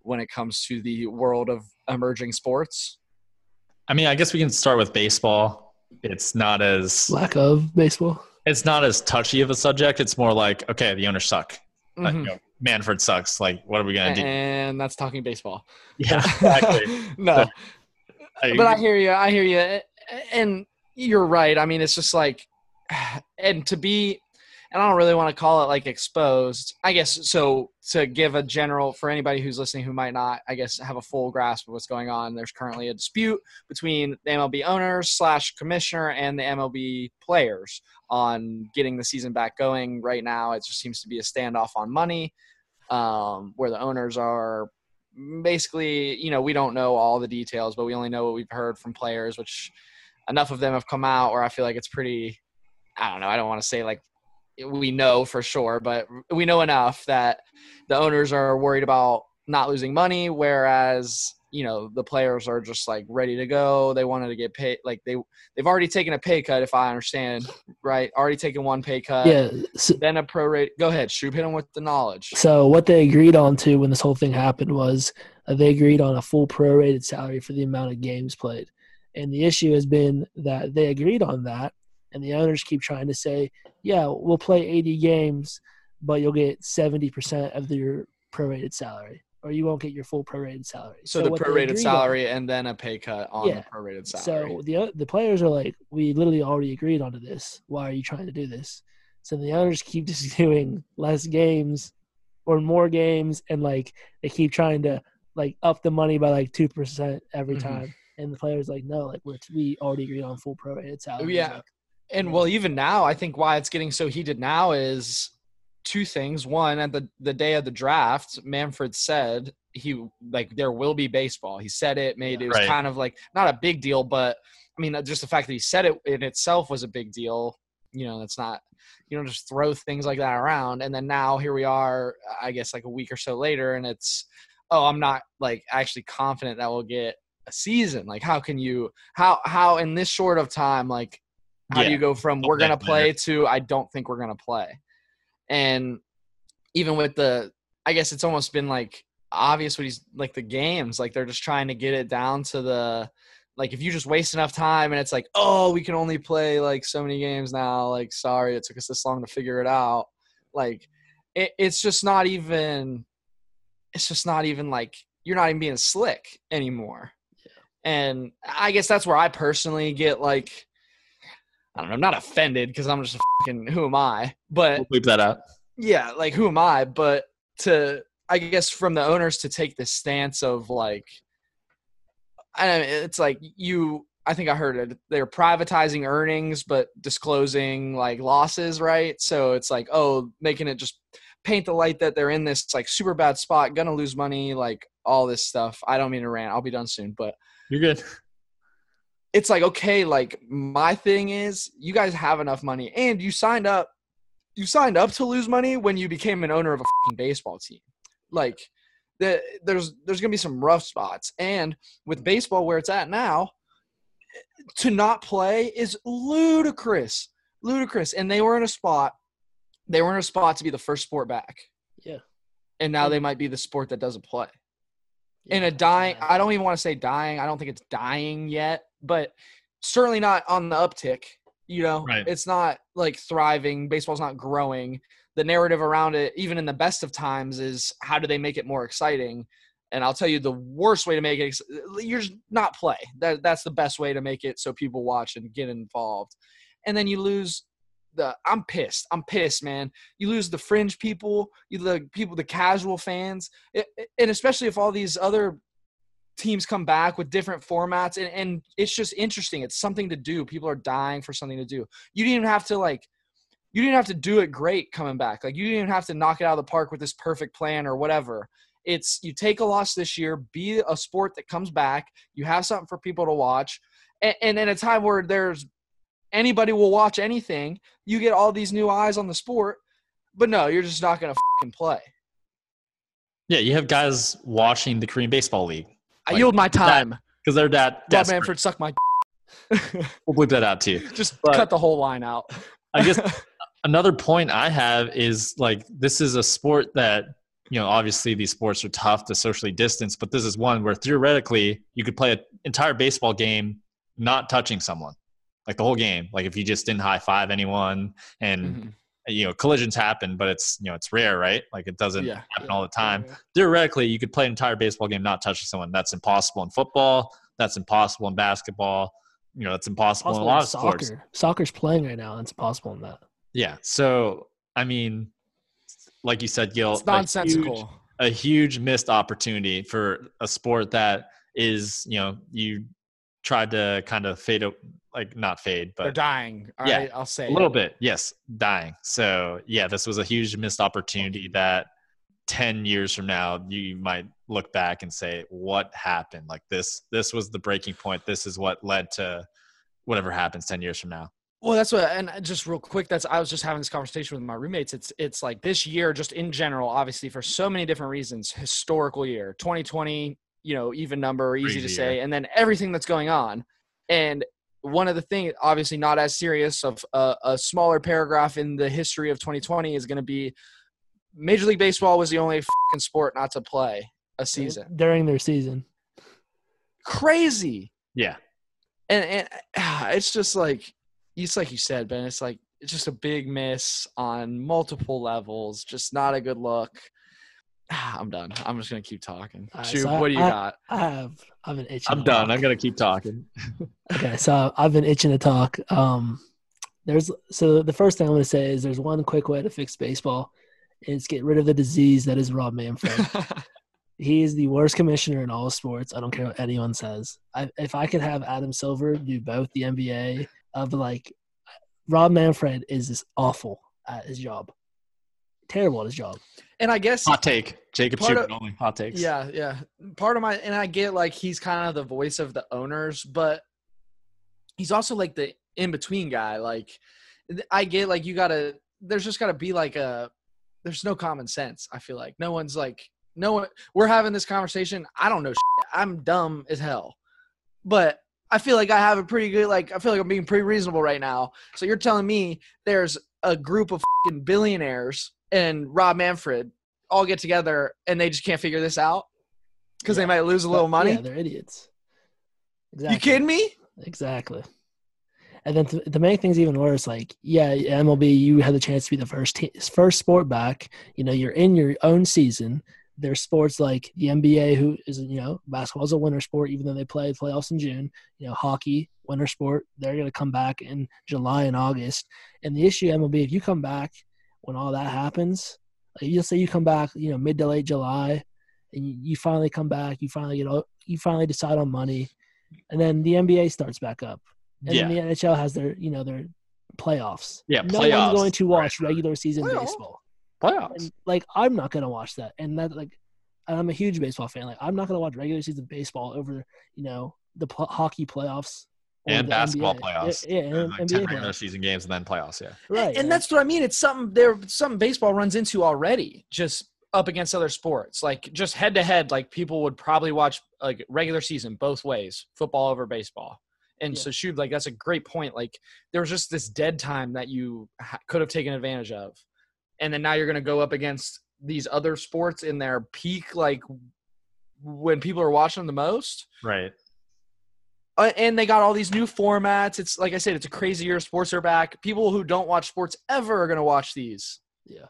when it comes to the world of emerging sports? I mean, I guess we can start with baseball. It's not as Lack of baseball. it's not as touchy of a subject. It's more like, okay, the owners suck. Like, Mhm. you know, Manfred sucks. Like, what are we gonna do? And that's talking baseball. (laughs) Yeah, exactly. (laughs) no, I- but I hear you. I hear you, and you're right. I mean, it's just like, (sighs) and to be, and I don't really want to call it like exposed. I guess so. To give a general for anybody who's listening who might not, I guess, have a full grasp of what's going on. There's currently a dispute between the MLB owners slash commissioner and the MLB players on getting the season back going. Right now, it just seems to be a standoff on money, um, where the owners are basically, you know, we don't know all the details, but we only know what we've heard from players, which enough of them have come out where I feel like it's pretty, I don't know, I don't want to say like we know for sure, but we know enough that the owners are worried about not losing money, whereas you know the players are just like ready to go. They wanted to get paid, like they they've already taken a pay cut, if I understand right. Already taken one pay cut. Yeah. So, Then a pro rate. Go ahead, shoot. Hit them with the knowledge. so what they agreed on to when this whole thing happened was uh, they agreed on a full prorated salary for the amount of games played. And the issue has been that they agreed on that, and the owners keep trying to say, "Yeah, we'll play 80 games, but you'll get 70% of your prorated salary, or you won't get your full prorated salary." So, the prorated agreed on- salary and then a pay cut on Yeah. the prorated salary. So the the players are like, we literally already agreed onto this. Why are you trying to do this? So the owners (laughs) keep just doing less games or more games, and like they keep trying to like up the money by like two percent every Mhm. time. And the players like, no, like we're we already agreed on full prorated salary. Yeah. And well, even now, I think why it's getting so heated now is two things. One, at the the day of the draft, Manfred said he like there will be baseball. He said it, made it was Right. kind of like not a big deal, but I mean, just the fact that he said it in itself was a big deal. You know, it's not you don't just throw things like that around. And then now here we are, I guess like a week or so later, and it's oh, I'm not like actually confident that we'll get a season. Like, how can you how how in this short of time like how do you go from we're gonna play to I don't think we're gonna play? And even with the, I guess it's almost been like obvious what he's like the games, like they're just trying to get it down to the, like if you just waste enough time and it's like, oh, we can only play like so many games now. Like, sorry, it took us this long to figure it out. Like, it, it's just not even, it's just not even like you're not even being slick anymore. And I guess that's where I personally get like, I don't know, I'm not offended because I'm just a fucking who am I? But We'll bleep that out. yeah, like who am I? But to I guess from the owners to take this stance of like, I don't know, it's like you. I think I heard it. They're privatizing earnings, but disclosing like losses, right? So it's like, oh, making it just paint the light that they're in this like super bad spot, gonna lose money, like all this stuff. I don't mean to rant. I'll be done soon, but You're good. It's like okay like my thing is you guys have enough money and you signed up you signed up to lose money when you became an owner of a fucking baseball team. Like the, there's there's gonna be some rough spots. And with baseball where it's at now to not play is ludicrous ludicrous. And they were in a spot they were in a spot to be the first sport back. Yeah. and now they might be the sport that doesn't play. In a dying i don't even want to say dying i don't think it's dying yet but certainly not on the uptick you know? Right. it's not like thriving baseball's not growing. The narrative around it even in the best of times is how do they make it more exciting? And i'll tell you the worst way to make it you're just not play. That, that's the best way to make it so people watch and get involved. And then you lose the i'm pissed. I'm pissed man. You lose the fringe people you the people the casual fans it, it- and especially if all these other teams come back with different formats and, and it's just interesting. It's something to do. People are dying for something to do. You didn't even have to like you didn't have to do it great coming back. Like you didn't even have to knock it out of the park with this perfect plan or whatever. It's you take a loss this year be a sport that comes back. You have something for people to watch. And, and in a time where there's anybody will watch anything you get all these new eyes on the sport but no you're just not fucking play. Yeah, you have guys watching the Korean Baseball League i yield my time because they're that Rob desperate. Manfred suck my (laughs) We'll bleep that out to you. (laughs) just But- cut the whole line out I guess (laughs) another point I have is like this is a sport that you know obviously these sports are tough to socially distance, but this is one where theoretically you could play an entire baseball game not touching someone, like the whole game. Like if you just didn't high five anyone, and Mhm. You know collisions happen, but it's you know it's rare, right? Like it doesn't Yeah. happen all the time. Theoretically, you could play an entire baseball game not touching someone. That's impossible in football. That's impossible in basketball. You know, that's impossible, Possible in a lot in of sports. soccer. Soccer's playing right now, and it's possible in that. Yeah. So I mean, like you said, Gil, it's a nonsensical huge- A huge, missed opportunity for a sport that is, you know, you tried to kind of fade, like not fade, but they're dying All yeah, right, i'll say a it. little bit. Yes, dying. So yeah, this was a huge missed opportunity that. 10 years from now you might look back and say what happened like this this was the breaking point this is what led to whatever happens 10 years from now Well, that's what, and uh, just real quick, that's I was just having this conversation with my roommates. It's it's like this year, just in general, obviously for so many different reasons, historical year, 2020, you know, even number, easy to say, year. and then everything that's going on, and one of the things, obviously not as serious, of a, a smaller paragraph in the history of 2020 is going to be Major League Baseball was the only fucking sport not to play a season. during their season. Crazy. yeah and and ah, it's just like it's like you said, Ben. It's like it's just a big miss on multiple levels. Just not a good look. (sighs) I'm done. I'm just gonna keep talking. All right, Shoot, so I- what do you I- got? I have I've been itching. i'm to done talk. i'm gonna keep talking (laughs) okay, so I've been itching to talk. Um, there's so the first thing I'm going to say is there's one quick way to fix baseball, and it's get rid of the disease that is Rob Manfred. (laughs) he is the worst commissioner in all sports. I don't care what anyone says. I, if I could have Adam Silver do both the NBA of like Rob Manfred is just awful at his job. Terrible at his job. And I guess Hot take. Jacob only. Hot takes. Yeah, yeah. Part of my and I get like he's kind of the voice of the owners, but he's also like the in between guy. Like I get like you gotta there's just gotta be like a there's no common sense. I feel like no one's like no one we're having this conversation. I don't know. Shit. I'm dumb as hell, but I feel like I have a pretty good like I feel like I'm being pretty reasonable right now. So you're telling me there's a group of fucking billionaires and Rob Manfred all get together and they just can't figure this out because they might lose a little money. Yeah, they're idiots. Exactly. You kidding me? Exactly. And then to, to make things even worse, like yeah, MLB, you had the chance to be the first te- first sport back. You know, you're in your own season. There's sports like the NBA, who is you know basketball is a winter sport, even though they play playoffs in June. You know, hockey, winter sport, they're going to come back in July and August. And the issue MLB, if you come back when all that happens, like you'll say you come back, you know, mid to late July, and you, you finally come back, you finally get all, you finally decide on money, and then the NBA starts back up, and Yeah. then the NHL has their you know their playoffs. Yeah, no playoffs. one's going to watch regular season Playoffs. baseball. Playoffs. And, like I'm not going to watch that, and that like, and I'm a huge baseball fan. Like I'm not going to watch regular season baseball over you know the pl- hockey playoffs or and basketball NBA. playoffs. Yeah, yeah and like NBA 10 regular playoffs. season games and then playoffs. Yeah. Right, and yeah. that's what I mean. It's something there, something baseball runs into already, just up against other sports. Like just head to head, like people would probably watch like regular season both ways, football over baseball. And Yeah. so, shoot, like that's a great point. Like there was just this dead time that you ha- could have taken advantage of, and then now you're going to go up against these other sports in their peak, like when people are watching them the most. Right. Uh, and they got all these new formats. It's like I said, it's a crazy year. Sports are back. People who don't watch sports ever are going to watch these, yeah.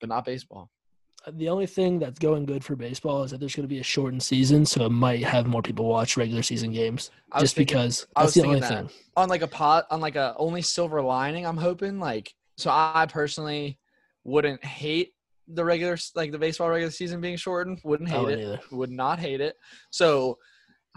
but not baseball. The only thing that's going good for baseball is that there's going to be a shortened season, so it might have more people watch regular season games. Just thinking- because that's the only that thing. on like a pot, on like a only silver lining. I'm hoping like so. I personally wouldn't hate the regular like the baseball regular season being shortened. Wouldn't hate wouldn't it. either. Would not hate it. So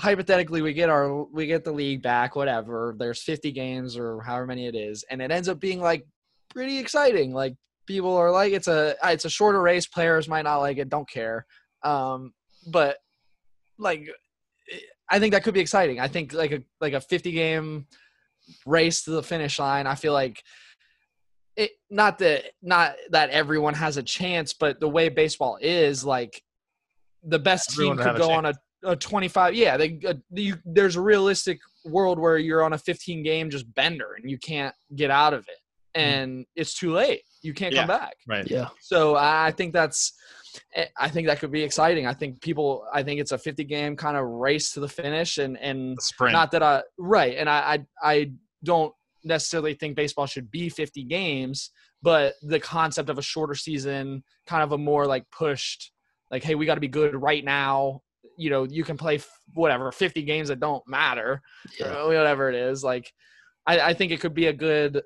hypothetically, we get our we get the league back. Whatever. There's 50 games or however many it is, and it ends up being like pretty exciting. Like people are like, it's a it's a shorter race. Players might not like it. Don't care. Um, but like I think that could be exciting. I think like a like a 50 game race to the finish line. I feel like it not that not that everyone has a chance, but the way baseball is, like the best Everyone team could go on a, a 25. Yeah, they uh, you, there's a realistic world where you're on a 15 game just bender and you can't get out of it, and it's too late. You can't come back. Right. Yeah. So I I think that's, eh, I think that could be exciting. I think people, I think it's a 50 game kind of race to the finish, and and The sprint. not that I right, and I I, I don't necessarily think baseball should be 50 games, but the concept of a shorter season, kind of a more like pushed, like hey, we got to be good right now. You know, you can play f- whatever 50 games that don't matter, Yeah. whatever it is. Like, I, I think it could be a good,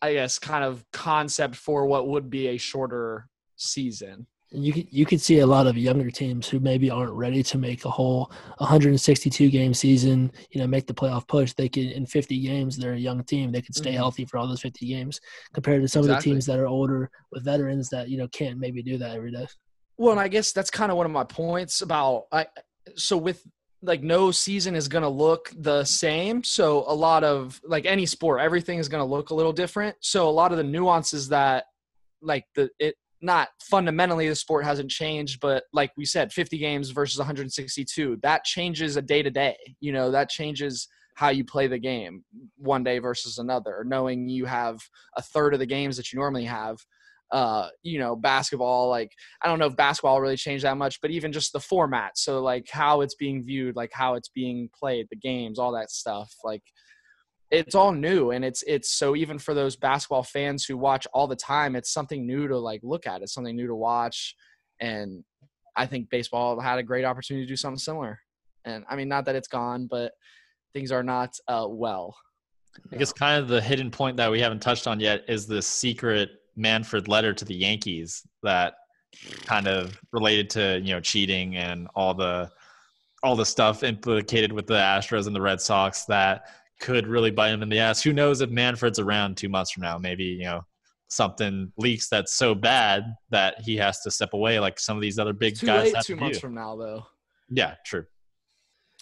I guess, kind of concept for what would be a shorter season. You could you could see a lot of younger teams who maybe aren't ready to make a whole 162 game season. You know, make the playoff push. They can in 50 games. They're a young team. They could stay Mhm. healthy for all those 50 games. Compared to some of the teams that are older with veterans that you know can't maybe do that every day. Well, and I guess that's kind of one of my points about I. So with like no season is going to look the same. So a lot of like any sport, everything is going to look a little different. So a lot of the nuances that like the it not fundamentally the sport hasn't changed, but like we said, 50 games versus 162, that changes a day to day. You know, that changes how you play the game one day versus another, knowing you have a third of the games that you normally have. Uh, you know, basketball, like I don't know if basketball really changed that much, but even just the format. So like how it's being viewed, like how it's being played, the games, all that stuff. Like it's all new and it's it's so even for those basketball fans who watch all the time, it's something new to like look at. It's something new to watch. And I think baseball had a great opportunity to do something similar. And I mean not that it's gone, but things are not uh well. I guess kind of the hidden point that we haven't touched on yet is the secret Manfred letter to the Yankees that kind of related to you know cheating and all the all the stuff implicated with the Astros and the Red Sox that could really bite him in the ass. Who knows if Manfred's around two months from now? Maybe you know something leaks that's so bad that he has to step away, like some of these other big Too guys. late have two to months do. from now, though. Yeah, true.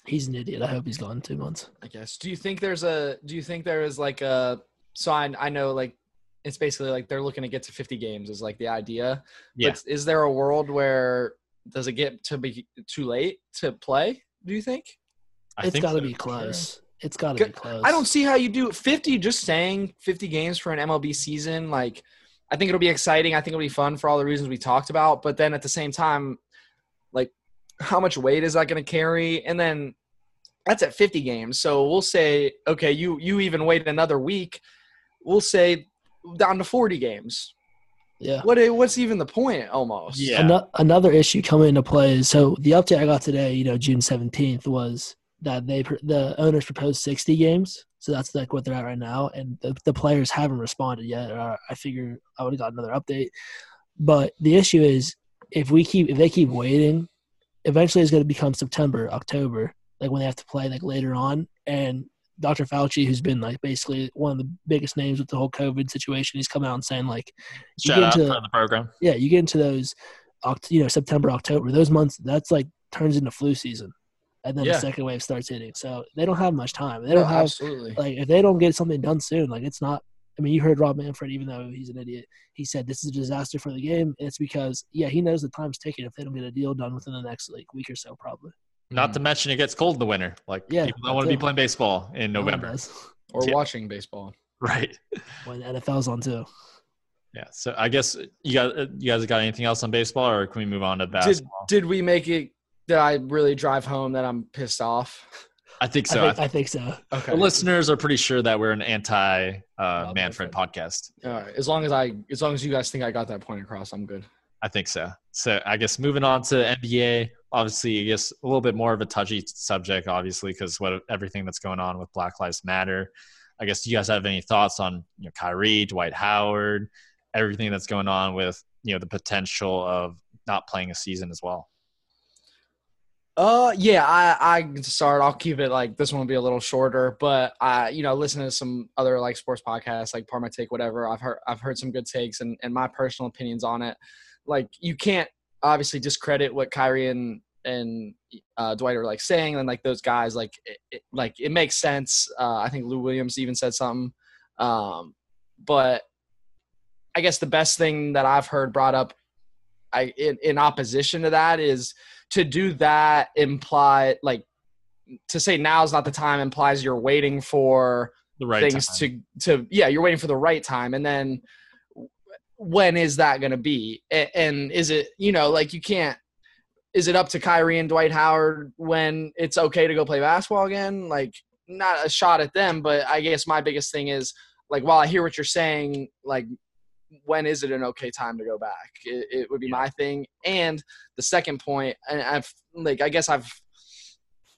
He's an idiot. I hope he's gone two months. I guess. Do you think there's a? Do you think there is like a? So I I know like it's basically like they're looking to get to 50 games is like the idea. Yeah. But is there a world where does it get to be too late to play? Do you think? I it's think got to so, be for sure. close. It's got to be close. I don't see how you do 50. Just saying 50 games for an MLB season, like I think it'll be exciting. I think it'll be fun for all the reasons we talked about. But then at the same time, like how much weight is that going to carry? And then that's at 50 games. So we'll say, okay, you you even wait another week. We'll say down to 40 games. Yeah. What what's even the point? Almost. Yeah. Ano- another issue coming into play is so the update I got today, you know, June seventeenth, was that they pr- the owners proposed sixty games, so that's like what they're at right now, and the, the players haven't responded yet. Or I figure I would have got another update, but the issue is if we keep if they keep waiting, eventually it's going to become September, October, like when they have to play like later on, and Dr. Fauci, who's been like basically one of the biggest names with the whole COVID situation, he's come out and saying like, you Shout get into- the program. yeah, you get into those, you know, September, October, those months, that's like turns into flu season. And then Yeah. the second wave starts hitting. So they don't have much time. They don't have, absolutely. like, if they don't get something done soon, like, it's not, I mean, you heard Rob Manfred, even though he's an idiot, he said this is a disaster for the game. It's because, yeah, he knows the time's ticking if they don't get a deal done within the next, like, week or so, probably. Not to mention it gets cold in the winter. Like Yeah, people don't want to be playing baseball in November. (laughs) or Yeah. watching baseball. Right. When NFL's on, too. Yeah. So I guess you guys, you guys got anything else on baseball, or can we move on to Did basketball? did we make it? Did I really drive home that I'm pissed off? I think so. I, think, I think so. Okay. the listeners are pretty sure that we're an anti uh, Manfred podcast. All right. As long as I, as long as you guys think I got that point across, I'm good. I think so. So I guess moving on to NBA, obviously, I guess a little bit more of a touchy subject, obviously, because what everything that's going on with Black Lives Matter. I guess do you guys have any thoughts on you know Kyrie, Dwight Howard, everything that's going on with you know the potential of not playing a season as well? Uh, yeah, I, I start. I'll keep it like this one will be a little shorter, but I, you know, listen to some other like sports podcasts, like Pardon My Take, whatever. I've heard, I've heard some good takes and, and my personal opinions on it. Like, you can't obviously discredit what Kyrie and and uh, Dwight are like saying, and like those guys, like, it, it, like it makes sense. Uh, I think Lou Williams even said something. Um, but I guess the best thing that I've heard brought up, I in, in opposition to that is to do that imply like to say now is not the time implies you're waiting for The right things time. to to yeah you're waiting for the right time and then when is that going to be and is it you know like you can't is it up to Kyrie and Dwight Howard when it's okay to go play basketball again like not a shot at them but I guess my biggest thing is like while I hear what you're saying like when is it an okay time to go back it, it would be my thing and the second point and I've like I guess I've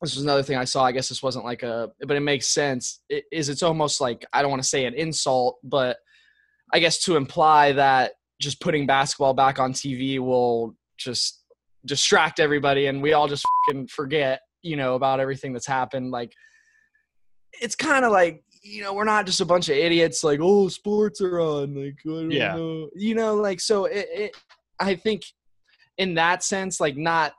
this was another thing I saw. I guess this wasn't like a, but it makes sense. It, is it's almost like I don't want to say an insult, but I guess to imply that just putting basketball back on TV will just distract everybody, and we all just fucking forget, you know, about everything that's happened. Like it's kind of like you know we're not just a bunch of idiots. Like oh, sports are on. Like I don't Yeah. know. you know, like so. It, it I think in that sense, like not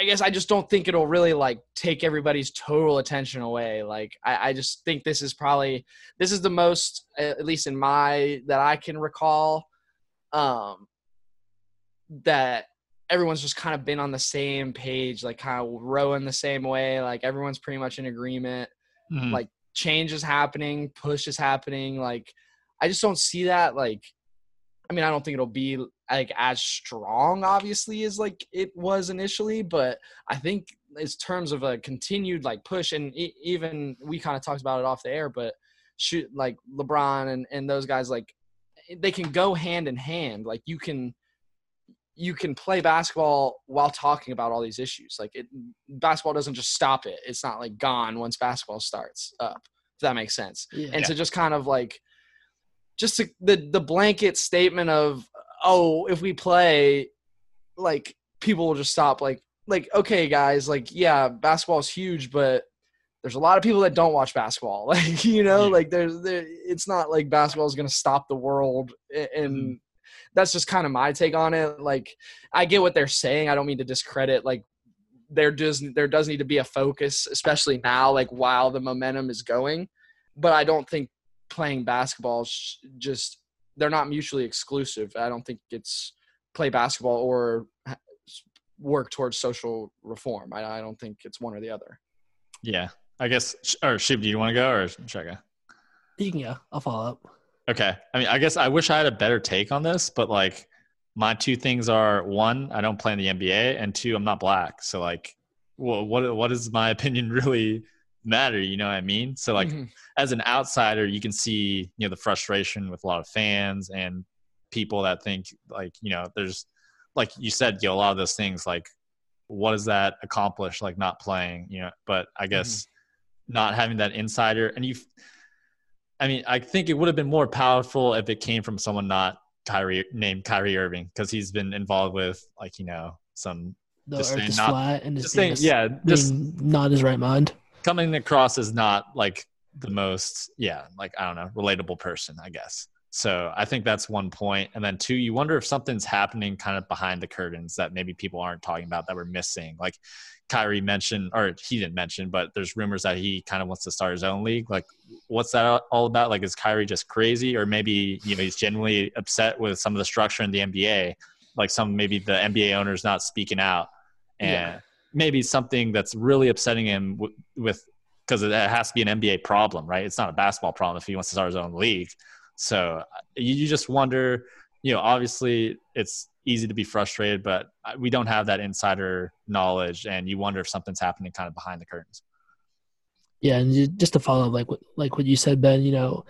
I guess I just don't think it'll really like take everybody's total attention away. Like I, I just think this is probably this is the most, at least in my that I can recall, um, that everyone's just kind of been on the same page, like kind of rowing the same way. Like everyone's pretty much in agreement. Mhm. Like change is happening, push is happening. Like I just don't see that. Like I mean, I don't think it'll be like as strong, obviously, as like it was initially, but I think in terms of a continued like push, and e- even we kind of talked about it off the air, but shoot, like LeBron and and those guys, like eh, they can go hand in hand. Like you can you can play basketball while talking about all these issues. Like it, basketball doesn't just stop it. It's not like gone once basketball starts up. If that makes sense. Yeah. And to just kind of like just to, the the blanket statement of oh if we play like people will just stop like like okay guys like yeah basketball's huge but there's a lot of people that don't watch basketball. (laughs) Like you know, like there's there, it's not like basketball is going to stop the world, and Mm-hmm. that's just kind of my take on it. Like I get what they're saying. I don't mean to discredit like there does there does need to be a focus, especially now, like while the momentum is going. But I don't think playing basketball just they're not mutually exclusive. I don't think it's play basketball or work towards social reform. I, I don't think it's one or the other. Yeah, I guess. Or Shub, do you want to go or should I go? You can go. I'll follow up. Okay. I mean, I guess I wish I had a better take on this, but like my two things are one, I don't play in the NBA, and two, I'm not black. So like, well, what what does my opinion (laughs) really matter? You know what I mean? So like, Mhm. as an outsider, you can see you know the frustration with a lot of fans and people that think like you know there's like you said, you know, a lot of those things like what does that accomplish like not playing you know but i guess not having that insider and you I mean, I think it would have been more powerful if it came from someone not Kyrie named Kyrie Irving because he's been involved with like you know some The just earth saying is not- flat and just saying yeah just not his right mind. Coming across as not like the most yeah like I don't know relatable person I guess. So I think that's one point, and then two, you wonder if something's happening kind of behind the curtains that maybe people aren't talking about that we're missing. Like Kyrie mentioned, or he didn't mention, but there's rumors that he kind of wants to start his own league. Like, what's that all about? Like, is Kyrie just crazy, or maybe you know he's genuinely upset with some of the structure in the NBA? Like, some maybe the NBA owners not speaking out, and Yeah. Maybe something that's really upsetting him with because it has to be an NBA problem, right? It's not a basketball problem if he wants to start his own league. So uh, you, you just wonder, you know, obviously it's easy to be frustrated, but uh, we don't have that insider knowledge, and you wonder if something's happening kind of behind the curtains. Yeah, and ju- just to follow up, like what like what you said, Ben. You know,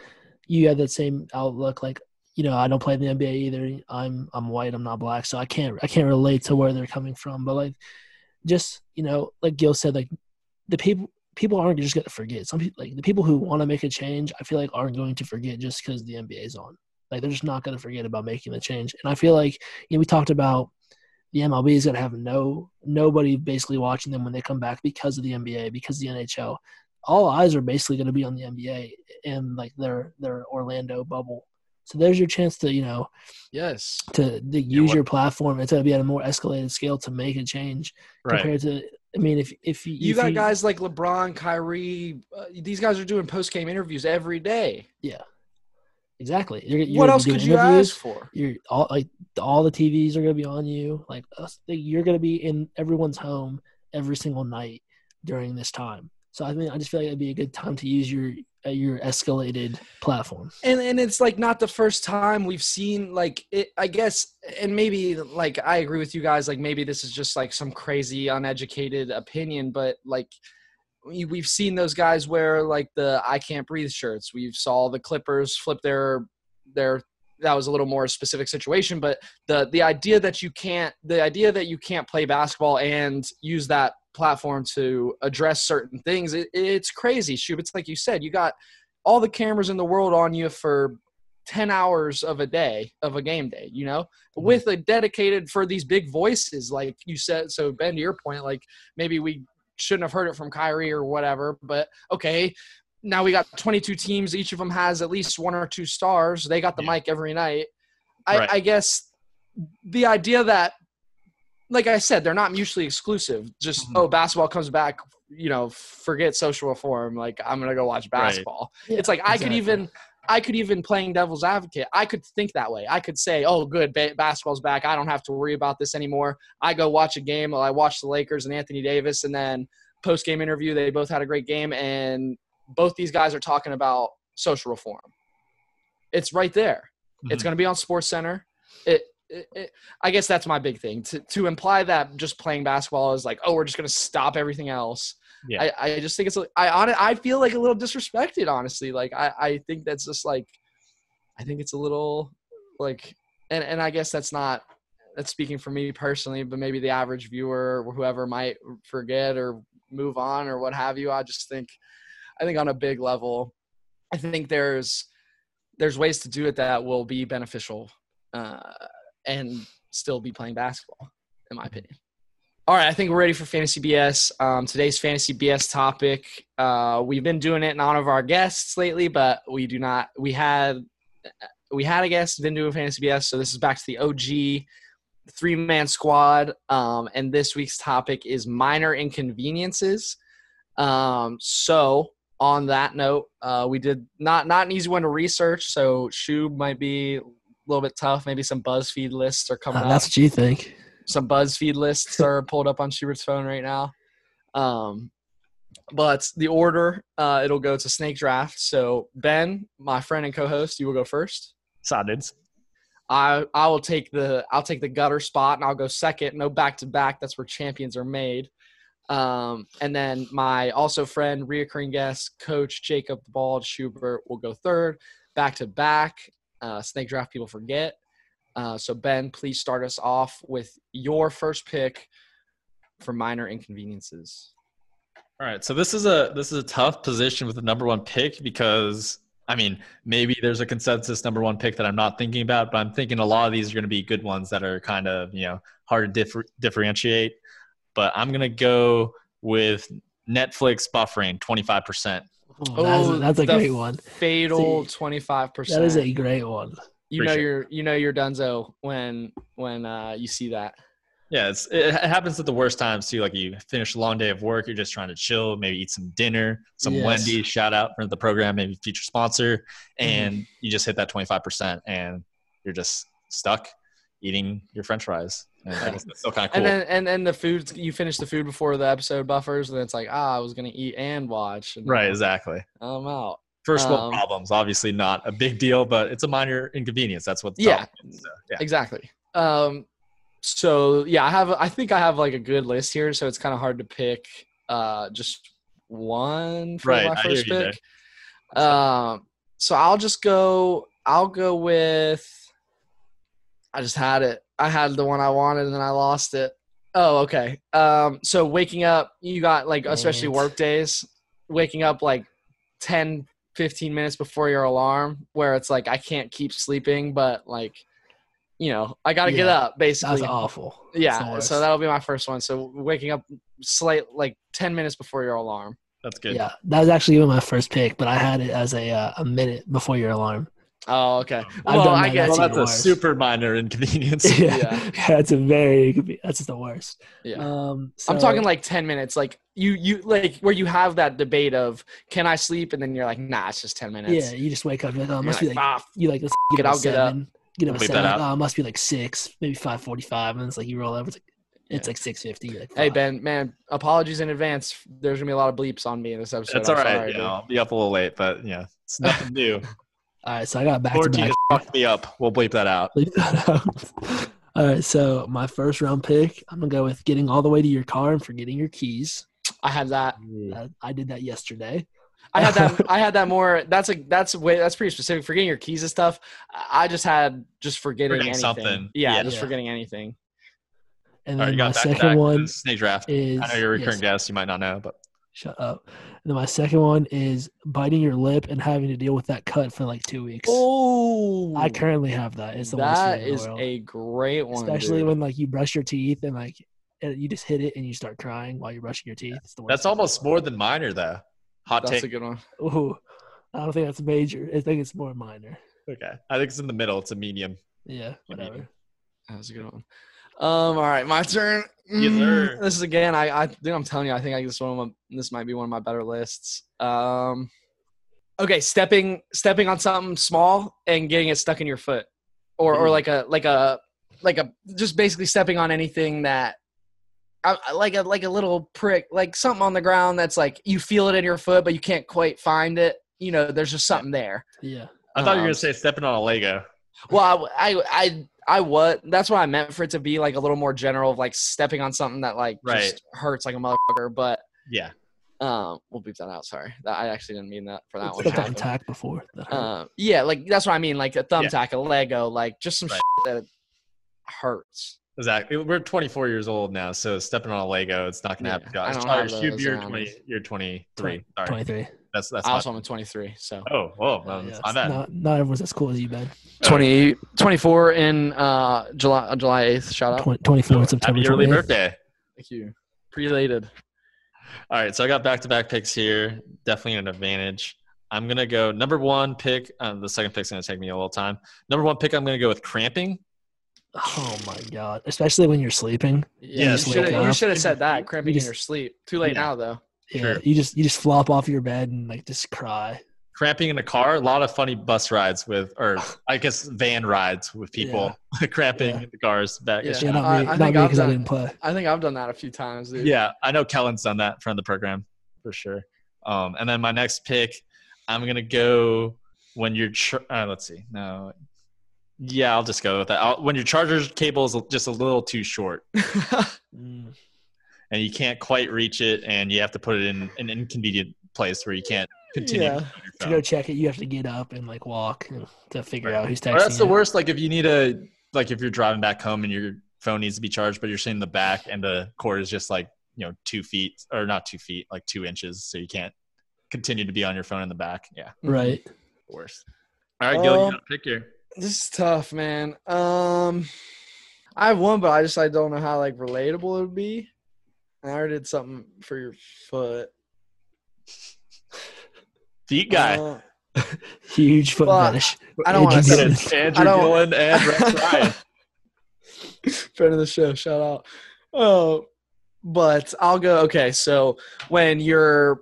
you had that same outlook. Like, you know, I don't play in the NBA either. I'm I'm white. I'm not black, so I can't I can't relate to where they're coming from. But like, just you know, like Gil said, like the people people aren't just going to forget. Some people like the people who want to make a change, I feel like aren't going to forget just because the NBA is on. Like they're just not going to forget about making the change. And I feel like you know we talked about the MLB is going to have no nobody basically watching them when they come back because of the NBA, because the NHL. All eyes are basically going to be on the NBA and like their their Orlando bubble. So there's your chance to you know Yes. to, to use your platform and to be at a more escalated scale to make a change Right. compared to. I mean, if if you, You if got guys like LeBron, Kyrie. Uh, these guys are doing post game interviews every day. Yeah, exactly. You're, you're what else could you ask for? You're all like all the TVs are gonna be on you. Like you're gonna be in everyone's home every single night during this time. So I mean, I just feel like it'd be a good time to use your your escalated platform. and and it's like not the first time we've seen like it i guess and maybe like i agree with you guys like maybe this is just like some crazy uneducated opinion but like we, we've seen those guys wear like the i can't breathe shirts we've saw the clippers flip their their that was a little more specific situation but the the idea that you can't the idea that you can't play basketball and use that platform to address certain things. It, it's crazy Shub. it's like you said you got all the cameras in the world on you for 10 hours of a day of a game day you know? Mm-hmm. With a dedicated for these big voices like you said so ben to your point like maybe we shouldn't have heard it from Kyrie or whatever but okay now we got 22 teams each of them has at least one or two stars. They got the mic every night. I, Right. I guess the idea that like i said they're not mutually exclusive. Just oh basketball comes back you know forget social reform like i'm gonna go watch Right. basketball. Yeah, it's like i could even i could even playing devil's advocate i could think that way. I could say oh good ba- basketball's back i don't have to worry about this anymore. I go watch a game i watch the lakers and anthony davis and then post game interview they both had a great game and both these guys are talking about social reform. It's right there. It's Mhm. going to be on sports center. It, it, it i guess that's my big thing to, to imply that just playing basketball is like oh we're just going to stop everything else. Yeah. I, I just think it's I on I feel like a little disrespected honestly. Like I, I think that's just like I think it's a little like and and I guess that's not that's speaking for me personally but maybe the average viewer or whoever might forget or move on or what have you I just think I think on a big level I think there's there's ways to do it that will be beneficial. Uh, and still be playing basketball in my opinion All right, I think we're ready for Fantasy BS. Um, today's Fantasy BS topic. Uh, we've been doing it in honor of our guests lately, but we do not. We had we had a guest been doing Fantasy BS, so this is back to the OG three man squad. Um, and this week's topic is minor inconveniences. Um, so on that note, uh, we did not not an easy one to research. So Shub might be little bit tough. Maybe some BuzzFeed lists are coming Uh, up that's what you think. some BuzzFeed lists are (laughs) pulled up on Schubert's phone right now. Um, but the order, uh, it'll go to snake draft. So Ben, my friend and co-host, you will go first. Solid. I I will take the I'll take the gutter spot and I'll go second. No back to back. That's where champions are made. Um, and then my also friend, reoccurring guest, coach Jacob the Bald Schubert will go third. Back to back. Uh, snake draft people forget. Uh, so Ben, please start us off with your first pick for minor inconveniences. All right, so this is a this is a tough position with the number one pick because I mean maybe there's a consensus number one pick that I'm not thinking about, but I'm thinking a lot of these are going to be good ones that are kind of you know hard to differ, differentiate. But I'm gonna go with Netflix buffering 25 percent. Oh, that's, a- that's a great one. Fatal twenty five percent. That is a great one. you know Appreciate you're you know you're Dunzo when when uh, you see that. Yeah, it's, it happens at the worst times too. Like you finish a long day of work, you're just trying to chill, maybe eat some dinner, some Yes. Wendy's. Shout out for the program, maybe future sponsor, Mm-hmm. and you just hit that 25 percent, and you're just stuck eating your French fries. And still kind of cool. And then and then the food you finish the food before the episode buffers, and it's like ah, I was gonna eat and watch. And right, exactly. I'm out. First world Um, problems, obviously not a big deal, but it's a minor inconvenience. That's what. the Yeah. is, so, yeah. Exactly. Um, so yeah, I have. I think I have like a good list here, so it's kind of hard to pick uh just one for Right, my first pick. Um, so I'll just go. I'll go with. I just had it. I had the one I wanted, and then I lost it. Oh, okay. Um, so waking up, you got like especially Right. work days, waking up like 10, 15 minutes before your alarm, where it's like I can't keep sleeping, but like, you know, I got to get up basically. That's awful. Yeah, worst. so that'll be my first one. So waking up slight like ten minutes before your alarm. That's good. Yeah, that was actually even my first pick, but I had it as a uh, a minute before your alarm. Oh, okay. I've well, done I guess Well, That's that's a worse. super minor inconvenience. (laughs) yeah, Yeah. yeah, (laughs) that's a very that's the worst. Yeah. Um, I'm talking like ten minutes, like you you like where you have that debate of can I sleep, and then you're like, nah, it's just ten minutes. yeah, you just wake up you're like, oh, it You're must like, be like "Ah, you like let's Get get up out, get up. seven, get up at Bleep seven. Like, oh, it must be like six, maybe five forty-five, and it's like you roll over. It's like it's like six fifty. Like, Hey. Ben, man, apologies in advance. There's gonna be a lot of bleeps on me in this episode. That's all I'm right. sorry, you know, I'll be up a little late, but yeah, it's nothing new. (laughs) All right, so I got back to Fourteen back. has fucked me up. We'll bleep that out. Leave that out. (laughs) All right, so my first round pick, I'm gonna go with getting all the way to your car and forgetting your keys. I had that. Uh, I did that yesterday. I had that. (laughs) I had that more. That's a. That's way. That's pretty specific. Forgetting your keys and stuff. I just had just forgetting, Forgetting anything. something. Yeah, Yeah. just Yeah. forgetting anything. And All right, then you my got second one snake draft. is I know you're a recurring yes, guest. You might not know, but Shut up. And then my second one is biting your lip and having to deal with that cut for like two weeks. Oh, I currently have that. It's the worst that feeling in is a great one, especially dude. when like you brush your teeth and like you just hit it and you start crying while you're brushing your teeth. It's the worst. that's almost more than minor, though. Hot That's take. a good one. Ooh, I don't think that's major. I think it's more minor. okay, I think it's in the middle. It's a medium. Yeah, whatever. medium. That was a good one. Um. All right, my turn. Yes, Mm, sir. This is again. I. I think I'm telling you. I think I this one. Of my, this might be one of my better lists. Um. Okay, stepping stepping on something small and getting it stuck in your foot, or or like a like a like a just basically stepping on anything that. I, I- like a like a little prick, like something on the ground that's like you feel it in your foot, but you can't quite find it. You know, there's just something there. Yeah. I thought you were Um, gonna say stepping on a Lego. Well, I, I, I, I what? That's what I meant for it to be like a little more general, of like stepping on something that like Right. just hurts like a motherfucker. But Yeah. um, we'll beep that out. Sorry, I actually didn't mean that for that one. It's Okay. a thumbtack before. That. Uh, yeah, like that's what I mean. Like a thumbtack, a Lego, like just some Right. shit that hurts. Exactly. We're 24 years old now, so stepping on a Lego, it's not gonna Yeah, happen. I Guys, don't Sorry, have those you're around 20. You're 23. Sorry, Twenty-three. That's that's. I my- also am 23, so oh, whoa, Uh, um, yeah, my it's bad. not, not everyone's as cool as you, Ben. 20, 24 in uh July July 8th. Shout out. Twen- 24 Oh, September Happy early 28th. birthday. Thank you. Prelated. All right, so I got back to back picks here. Definitely an advantage. I'm gonna go number one pick. Uh, the second pick's gonna take me a little time. Number one pick, I'm gonna go with cramping. Oh my god! Especially when you're sleeping. Yeah, you should have you should have said that. Cramping just- in your sleep. Too late Yeah. now though. Yeah, Sure. you just you just flop off your bed and like just cry. Cramping in a car. A lot of funny bus rides with, or (laughs) I guess van rides with people (laughs) cramping Yeah. in the cars back. Yeah. Yeah, not I- me, I not think me I've because I done- didn't play. I think I've done that a few times, dude. Yeah, I know Kellen's done that in front of the program for sure. Um, and then my next pick, I'm gonna go when your char- uh, let's see, no, yeah, I'll just go with that. I'll, when your charger cable is just a little too short (laughs) Mm. And you can't quite reach it, and you have to put it in an inconvenient place where you can't continue. Yeah. To go check it, you have to get up and like walk to figure out who's Or texting. that's the you. worst. Like if you need a like if you're driving back home and your phone needs to be charged, but you're sitting in the back and the cord is just like you know two feet or not two feet, like two inches, so you can't continue to be on your phone in the back. Yeah, Right. the worst. All right, Gil, you Um, got a pick here. This is tough, man. Um, I have one, but I just I don't know how like relatable it would be. I already did something for your foot. Feet guy. Uh, (laughs) Huge foot Well, fetish. I don't want to Andrew say Gillen. Andrew I and (laughs) Rex Ryan. friend of the show. Shout out. Oh, but I'll go. Okay, so when you're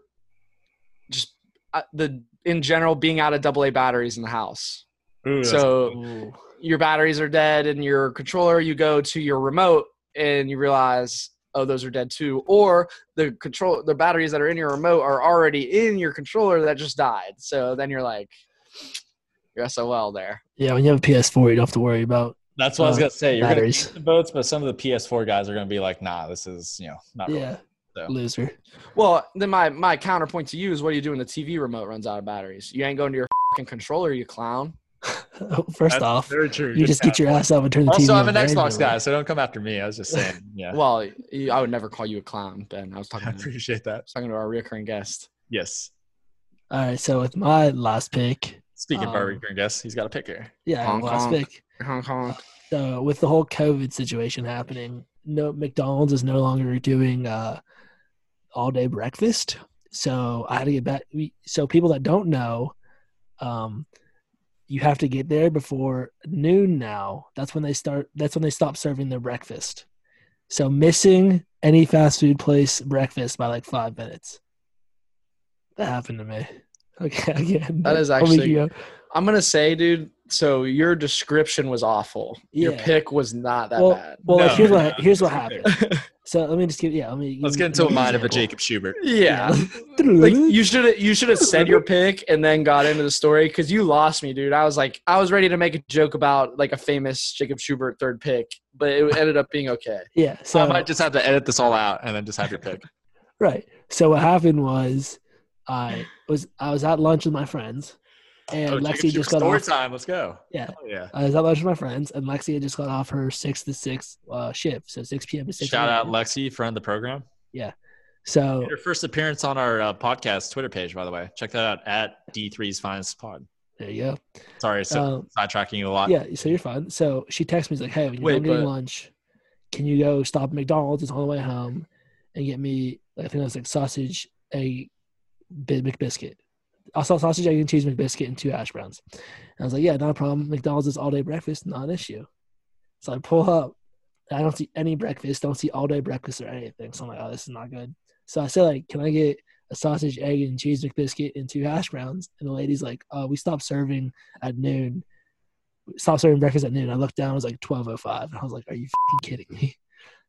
just uh, the in general being out of double A batteries in the house, Ooh, so Ooh. your batteries are dead and your controller, you go to your remote and you realize, oh, those are dead too. Or the control, the batteries that are in your remote are already in your controller that just died. So then you're like, you're SOL there. Yeah, when you have a PS4, you don't have to worry about. that's what I was uh, gonna say. You're gonna batteries. beat the boats, but some of the PS4 guys are gonna be like, "Nah, this is you know not." really." Yeah, So. loser. Well, then my, my counterpoint to you is what do you do when the TV remote runs out of batteries? You ain't going to your fucking controller, you clown. (laughs) First That's off, very true. you just get your ass up and turn the TV Also, I'm on an Xbox randomly. guy, so don't come after me. I was just saying. (laughs) Yeah, Well, I would never call you a clown, Ben. I was talking, I to, appreciate that. talking to our recurring guest. Yes. All right, so with my last pick, Speaking of our Um, recurring guest, he's got a pick here. yeah, Honk, last honk. pick. Hong Kong. So with the whole COVID situation happening, no McDonald's is no longer doing uh, all day breakfast. So I had to get back. So people that don't know, um, you have to get there before noon. Now that's when they start. That's when they stop serving their breakfast. So missing any fast food place breakfast by like five minutes. That happened to me. (laughs) Okay, again. That is actually-. I'm gonna say, dude. So your description was awful. Your Yeah. pick was not that well, bad. well, like, here's no, what here's what happened. So let me just give yeah. Let me Let's give get into a an mind of a. Jacob Schubert. yeah. (laughs) like you should have you should have said your pick and then got into the story because you lost me, dude. I was like, I was ready to make a joke about like a famous Jacob Schubert third pick, but it ended up being okay. (laughs) Yeah. So So I might just have to edit this all out and then just have your pick. (laughs) right. So what happened was I was I was at lunch with my friends, and Oh, Lexi just got off. time. Let's go. Yeah. Oh, yeah. I was at lunch with my friends, and Lexi had just got off her six to six uh, shift, so six p.m. to six. Shout out. Lexi, friend of the program. Yeah. So Your first appearance on our uh, podcast Twitter page, by the way. Check that out at D3's Finest Pod. there you go. Sorry, so Um, sidetracking you a lot. Yeah, so you're fine. So she texts me like, "Hey, when you're Wait, getting but- lunch, can you go stop at McDonald's? It's on the way home, and get me I think it was like sausage, egg, bit McBiscuit. I saw sausage, egg, and cheese McBiscuit and two hash browns. And I was like, "Yeah, not a problem. McDonald's is all day breakfast, not an issue." So I pull up. I don't see any breakfast. Don't see all day breakfast or anything. So I'm like, "Oh, this is not good." So I said, "Like, can I get a sausage, egg, and cheese McBiscuit and two hash browns?" And the lady's like, "Oh, we stopped serving at noon." stopped serving breakfast at noon. I looked down, it was like twelve oh five, and I was like, "Are you kidding me?" (laughs)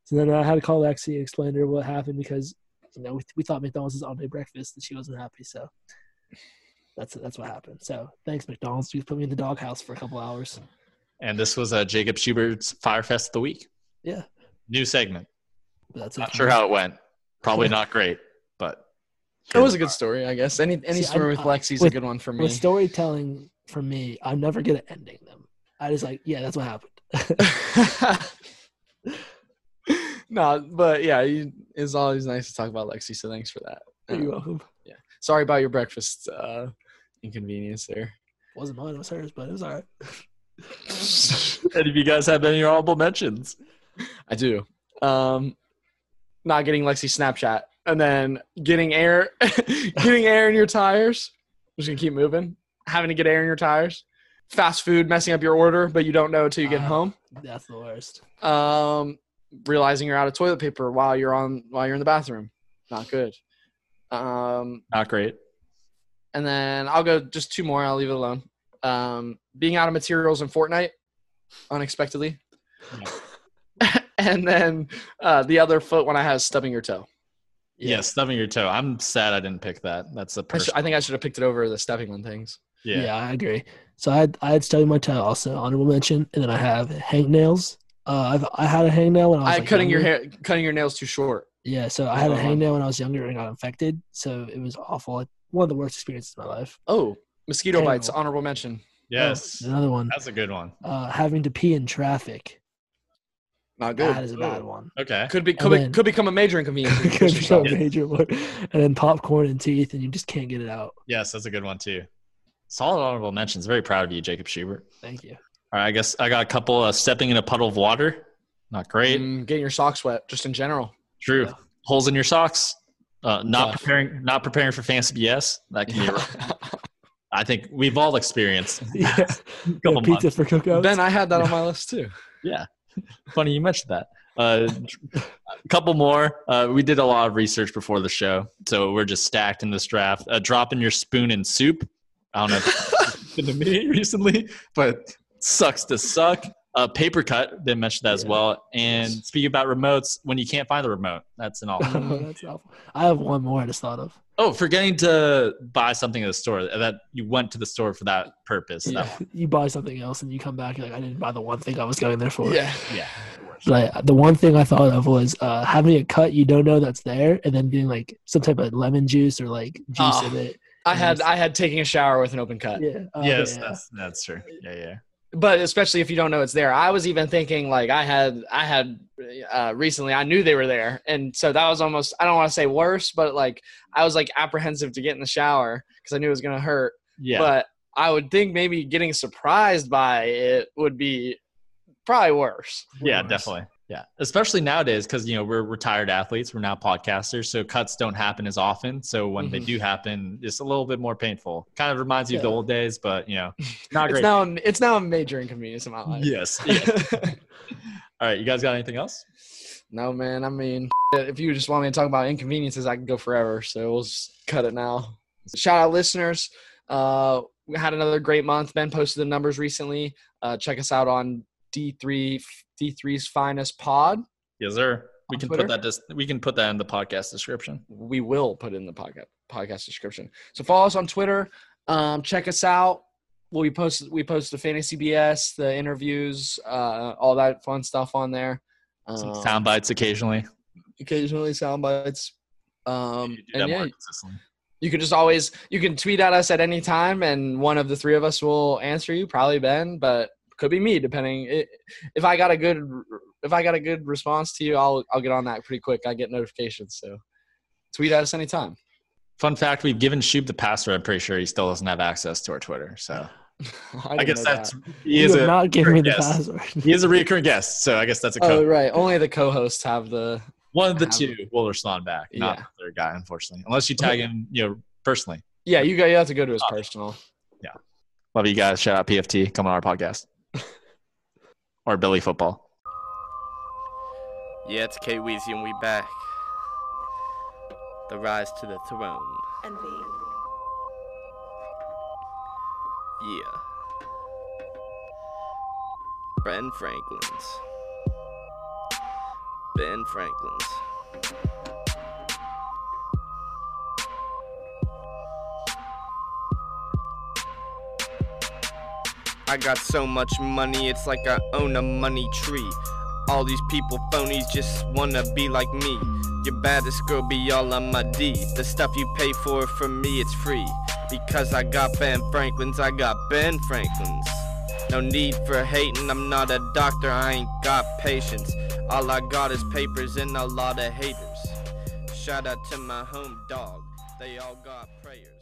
So then I had to call Lexi and explain to her what happened because you know we, we thought McDonald's was all day breakfast and she wasn't happy. So that's that's what happened. So thanks McDonald's, you put me in the doghouse for a couple hours. And this was uh, Jacob Schubert's Firefest of the Week. Yeah, New segment. that's. Not sure how it went. Probably not great, but It was a good story, I guess. Any any See, story I- with I- Lexi's with- a good one for me. With storytelling for me, I'm never good at ending them. I just like, yeah, that's what happened. (laughs) no, but yeah, you, it's always nice to talk about Lexi. So thanks for that. You're Um, welcome. Sorry about your breakfast uh, inconvenience there. wasn't mine, it was hers, but it was all right. (laughs) any of you guys have any honorable mentions? I do. Um, not getting Lexi Snapchat, and then getting air, (laughs) getting air in your tires. I'm just gonna keep moving. Having to get air in your tires. Fast food messing up your order, but you don't know until you get Ah. home. That's the worst. Um, realizing you're out of toilet paper while you're on while you're in the bathroom. Not good. Um, Not great. and then I'll go just two more. I'll leave it alone. Um, being out of materials in Fortnite unexpectedly, (laughs) and then uh, the other foot when I have stubbing your toe. Yeah, stubbing your toe. I'm sad I didn't pick that. That's a I, sh- person. I think I should have picked it over the stepping on things. Yeah. Yeah. I agree. So I had I had stubbing my toe, also honorable mention, and then I have hangnails. Uh, I've I had a hangnail when I was I, like, cutting your hair, cutting your nails too short. Yeah, so I had a Oh. hangnail when I was younger and got infected, so it was awful. One of the worst experiences of my life. Oh, mosquito Terrible. bites. Honorable mention. Yes. Another one, That's a good one. uh, having to pee in traffic. Not good. That is a bad one. Okay. Could be And could, be, then- could become a major inconvenience. if (laughs) Could push be yourself. a major one. And then popcorn and teeth, and you just can't get it out. Yes, that's a good one too. Solid honorable mentions. Very proud of you, Jacob Schubert. Thank you. All right, I guess I got a couple. Uh, stepping in a puddle of water. Not great. Mm, getting your socks wet, just in general. True. Holes in your socks. Uh, not Tough. preparing. Not preparing for fancy BS. That can be. I think we've all experienced. (laughs) Yeah. Couple Yeah, pizza months. for cookouts. ben, I had that on my list too. Yeah. Funny you mentioned that. Uh, a couple more. Uh, we did a lot of research before the show, so we're just stacked in this draft. Uh, dropping your spoon in soup. I don't know if (laughs) it's been to me recently, but sucks to suck. Uh, paper cut. Didn't mention that as well. And speaking about remotes, when you can't find the remote, that's an awful. (laughs) That's awful. I have one more I just thought of. oh, forgetting to buy something at the store. That you went to the store for that purpose. That Yeah. (laughs) You buy something else and you come back, you're like, I didn't buy the one thing I was going there for. Yeah. yeah. Like the one thing I thought of was uh, having a cut you don't know that's there, and then getting like some type of lemon juice or like juice Oh, in it. I had I had taking a shower with an open cut. Yeah. Oh, yes, yeah. that's that's true. Yeah, yeah. But especially if you don't know it's there. I was even thinking like I had I had uh, recently I knew they were there, and so that was almost I don't want to say worse, but like I was like apprehensive to get in the shower because I knew it was gonna hurt. Yeah. But I would think maybe getting surprised by it would be probably worse. Yeah, worse. definitely. Yeah, especially nowadays because you know we're retired athletes. We're now podcasters, so cuts don't happen as often. So when they Mhm. do happen, it's a little bit more painful. Kind of reminds you of the old days, but you know, (laughs) not It's great. now it's now a major inconvenience in my life. yes. (laughs) yes. All right, you guys got anything else? No, man. I mean, (laughs) if you just want me to talk about inconveniences, I can go forever. So we'll just cut it now. Shout out listeners. Uh, we had another great month. Ben posted the numbers recently. Uh, check us out on D3 D3's finest pod. Yes, sir. We can Twitter? put that. Dis- we can put that in the podcast description. We will put it in the podcast podcast description. So follow us on Twitter. Um, check us out. Well, we post we post the fantasy BS, the interviews, uh, all that fun stuff on there. Some Um, sound bites occasionally. occasionally sound bites. Um, You and yeah, you can just always you can tweet at us at any time and one of the three of us will answer you probably ben but could be me depending I- if i got a good if i got a good response to you i'll i'll get on that pretty quick i get notifications so tweet at us anytime Fun fact: We've given Shub the password. I'm pretty sure he still doesn't have access to our Twitter. So (laughs) I, didn't guess that's that. he You is a not given me the guest. password. He is a recurring guest, so I guess that's a oh right only the co-hosts have the One of the have- two will respond back, not Yeah. the third guy, unfortunately. Unless you tag him, you know, personally. yeah you got you have to go to his personal Yeah, Love you guys. Shout out PFT. Come on our podcast. Or Billy Football. Yeah, it's K Weezy and we back. The rise to the throne. Envy. Yeah. Ben Franklin's. Ben Franklin's. I got so much money, it's like I own a money tree. All these people phonies just wanna be like me. Your baddest girl be all on my D. The stuff you pay for, for me, it's free. Because I got Ben Franklin's, I got Ben Franklin's. No need for hating, I'm not a doctor, I ain't got patience. All I got is papers and a lot of haters. Shout out to my home dog, they all got prayers.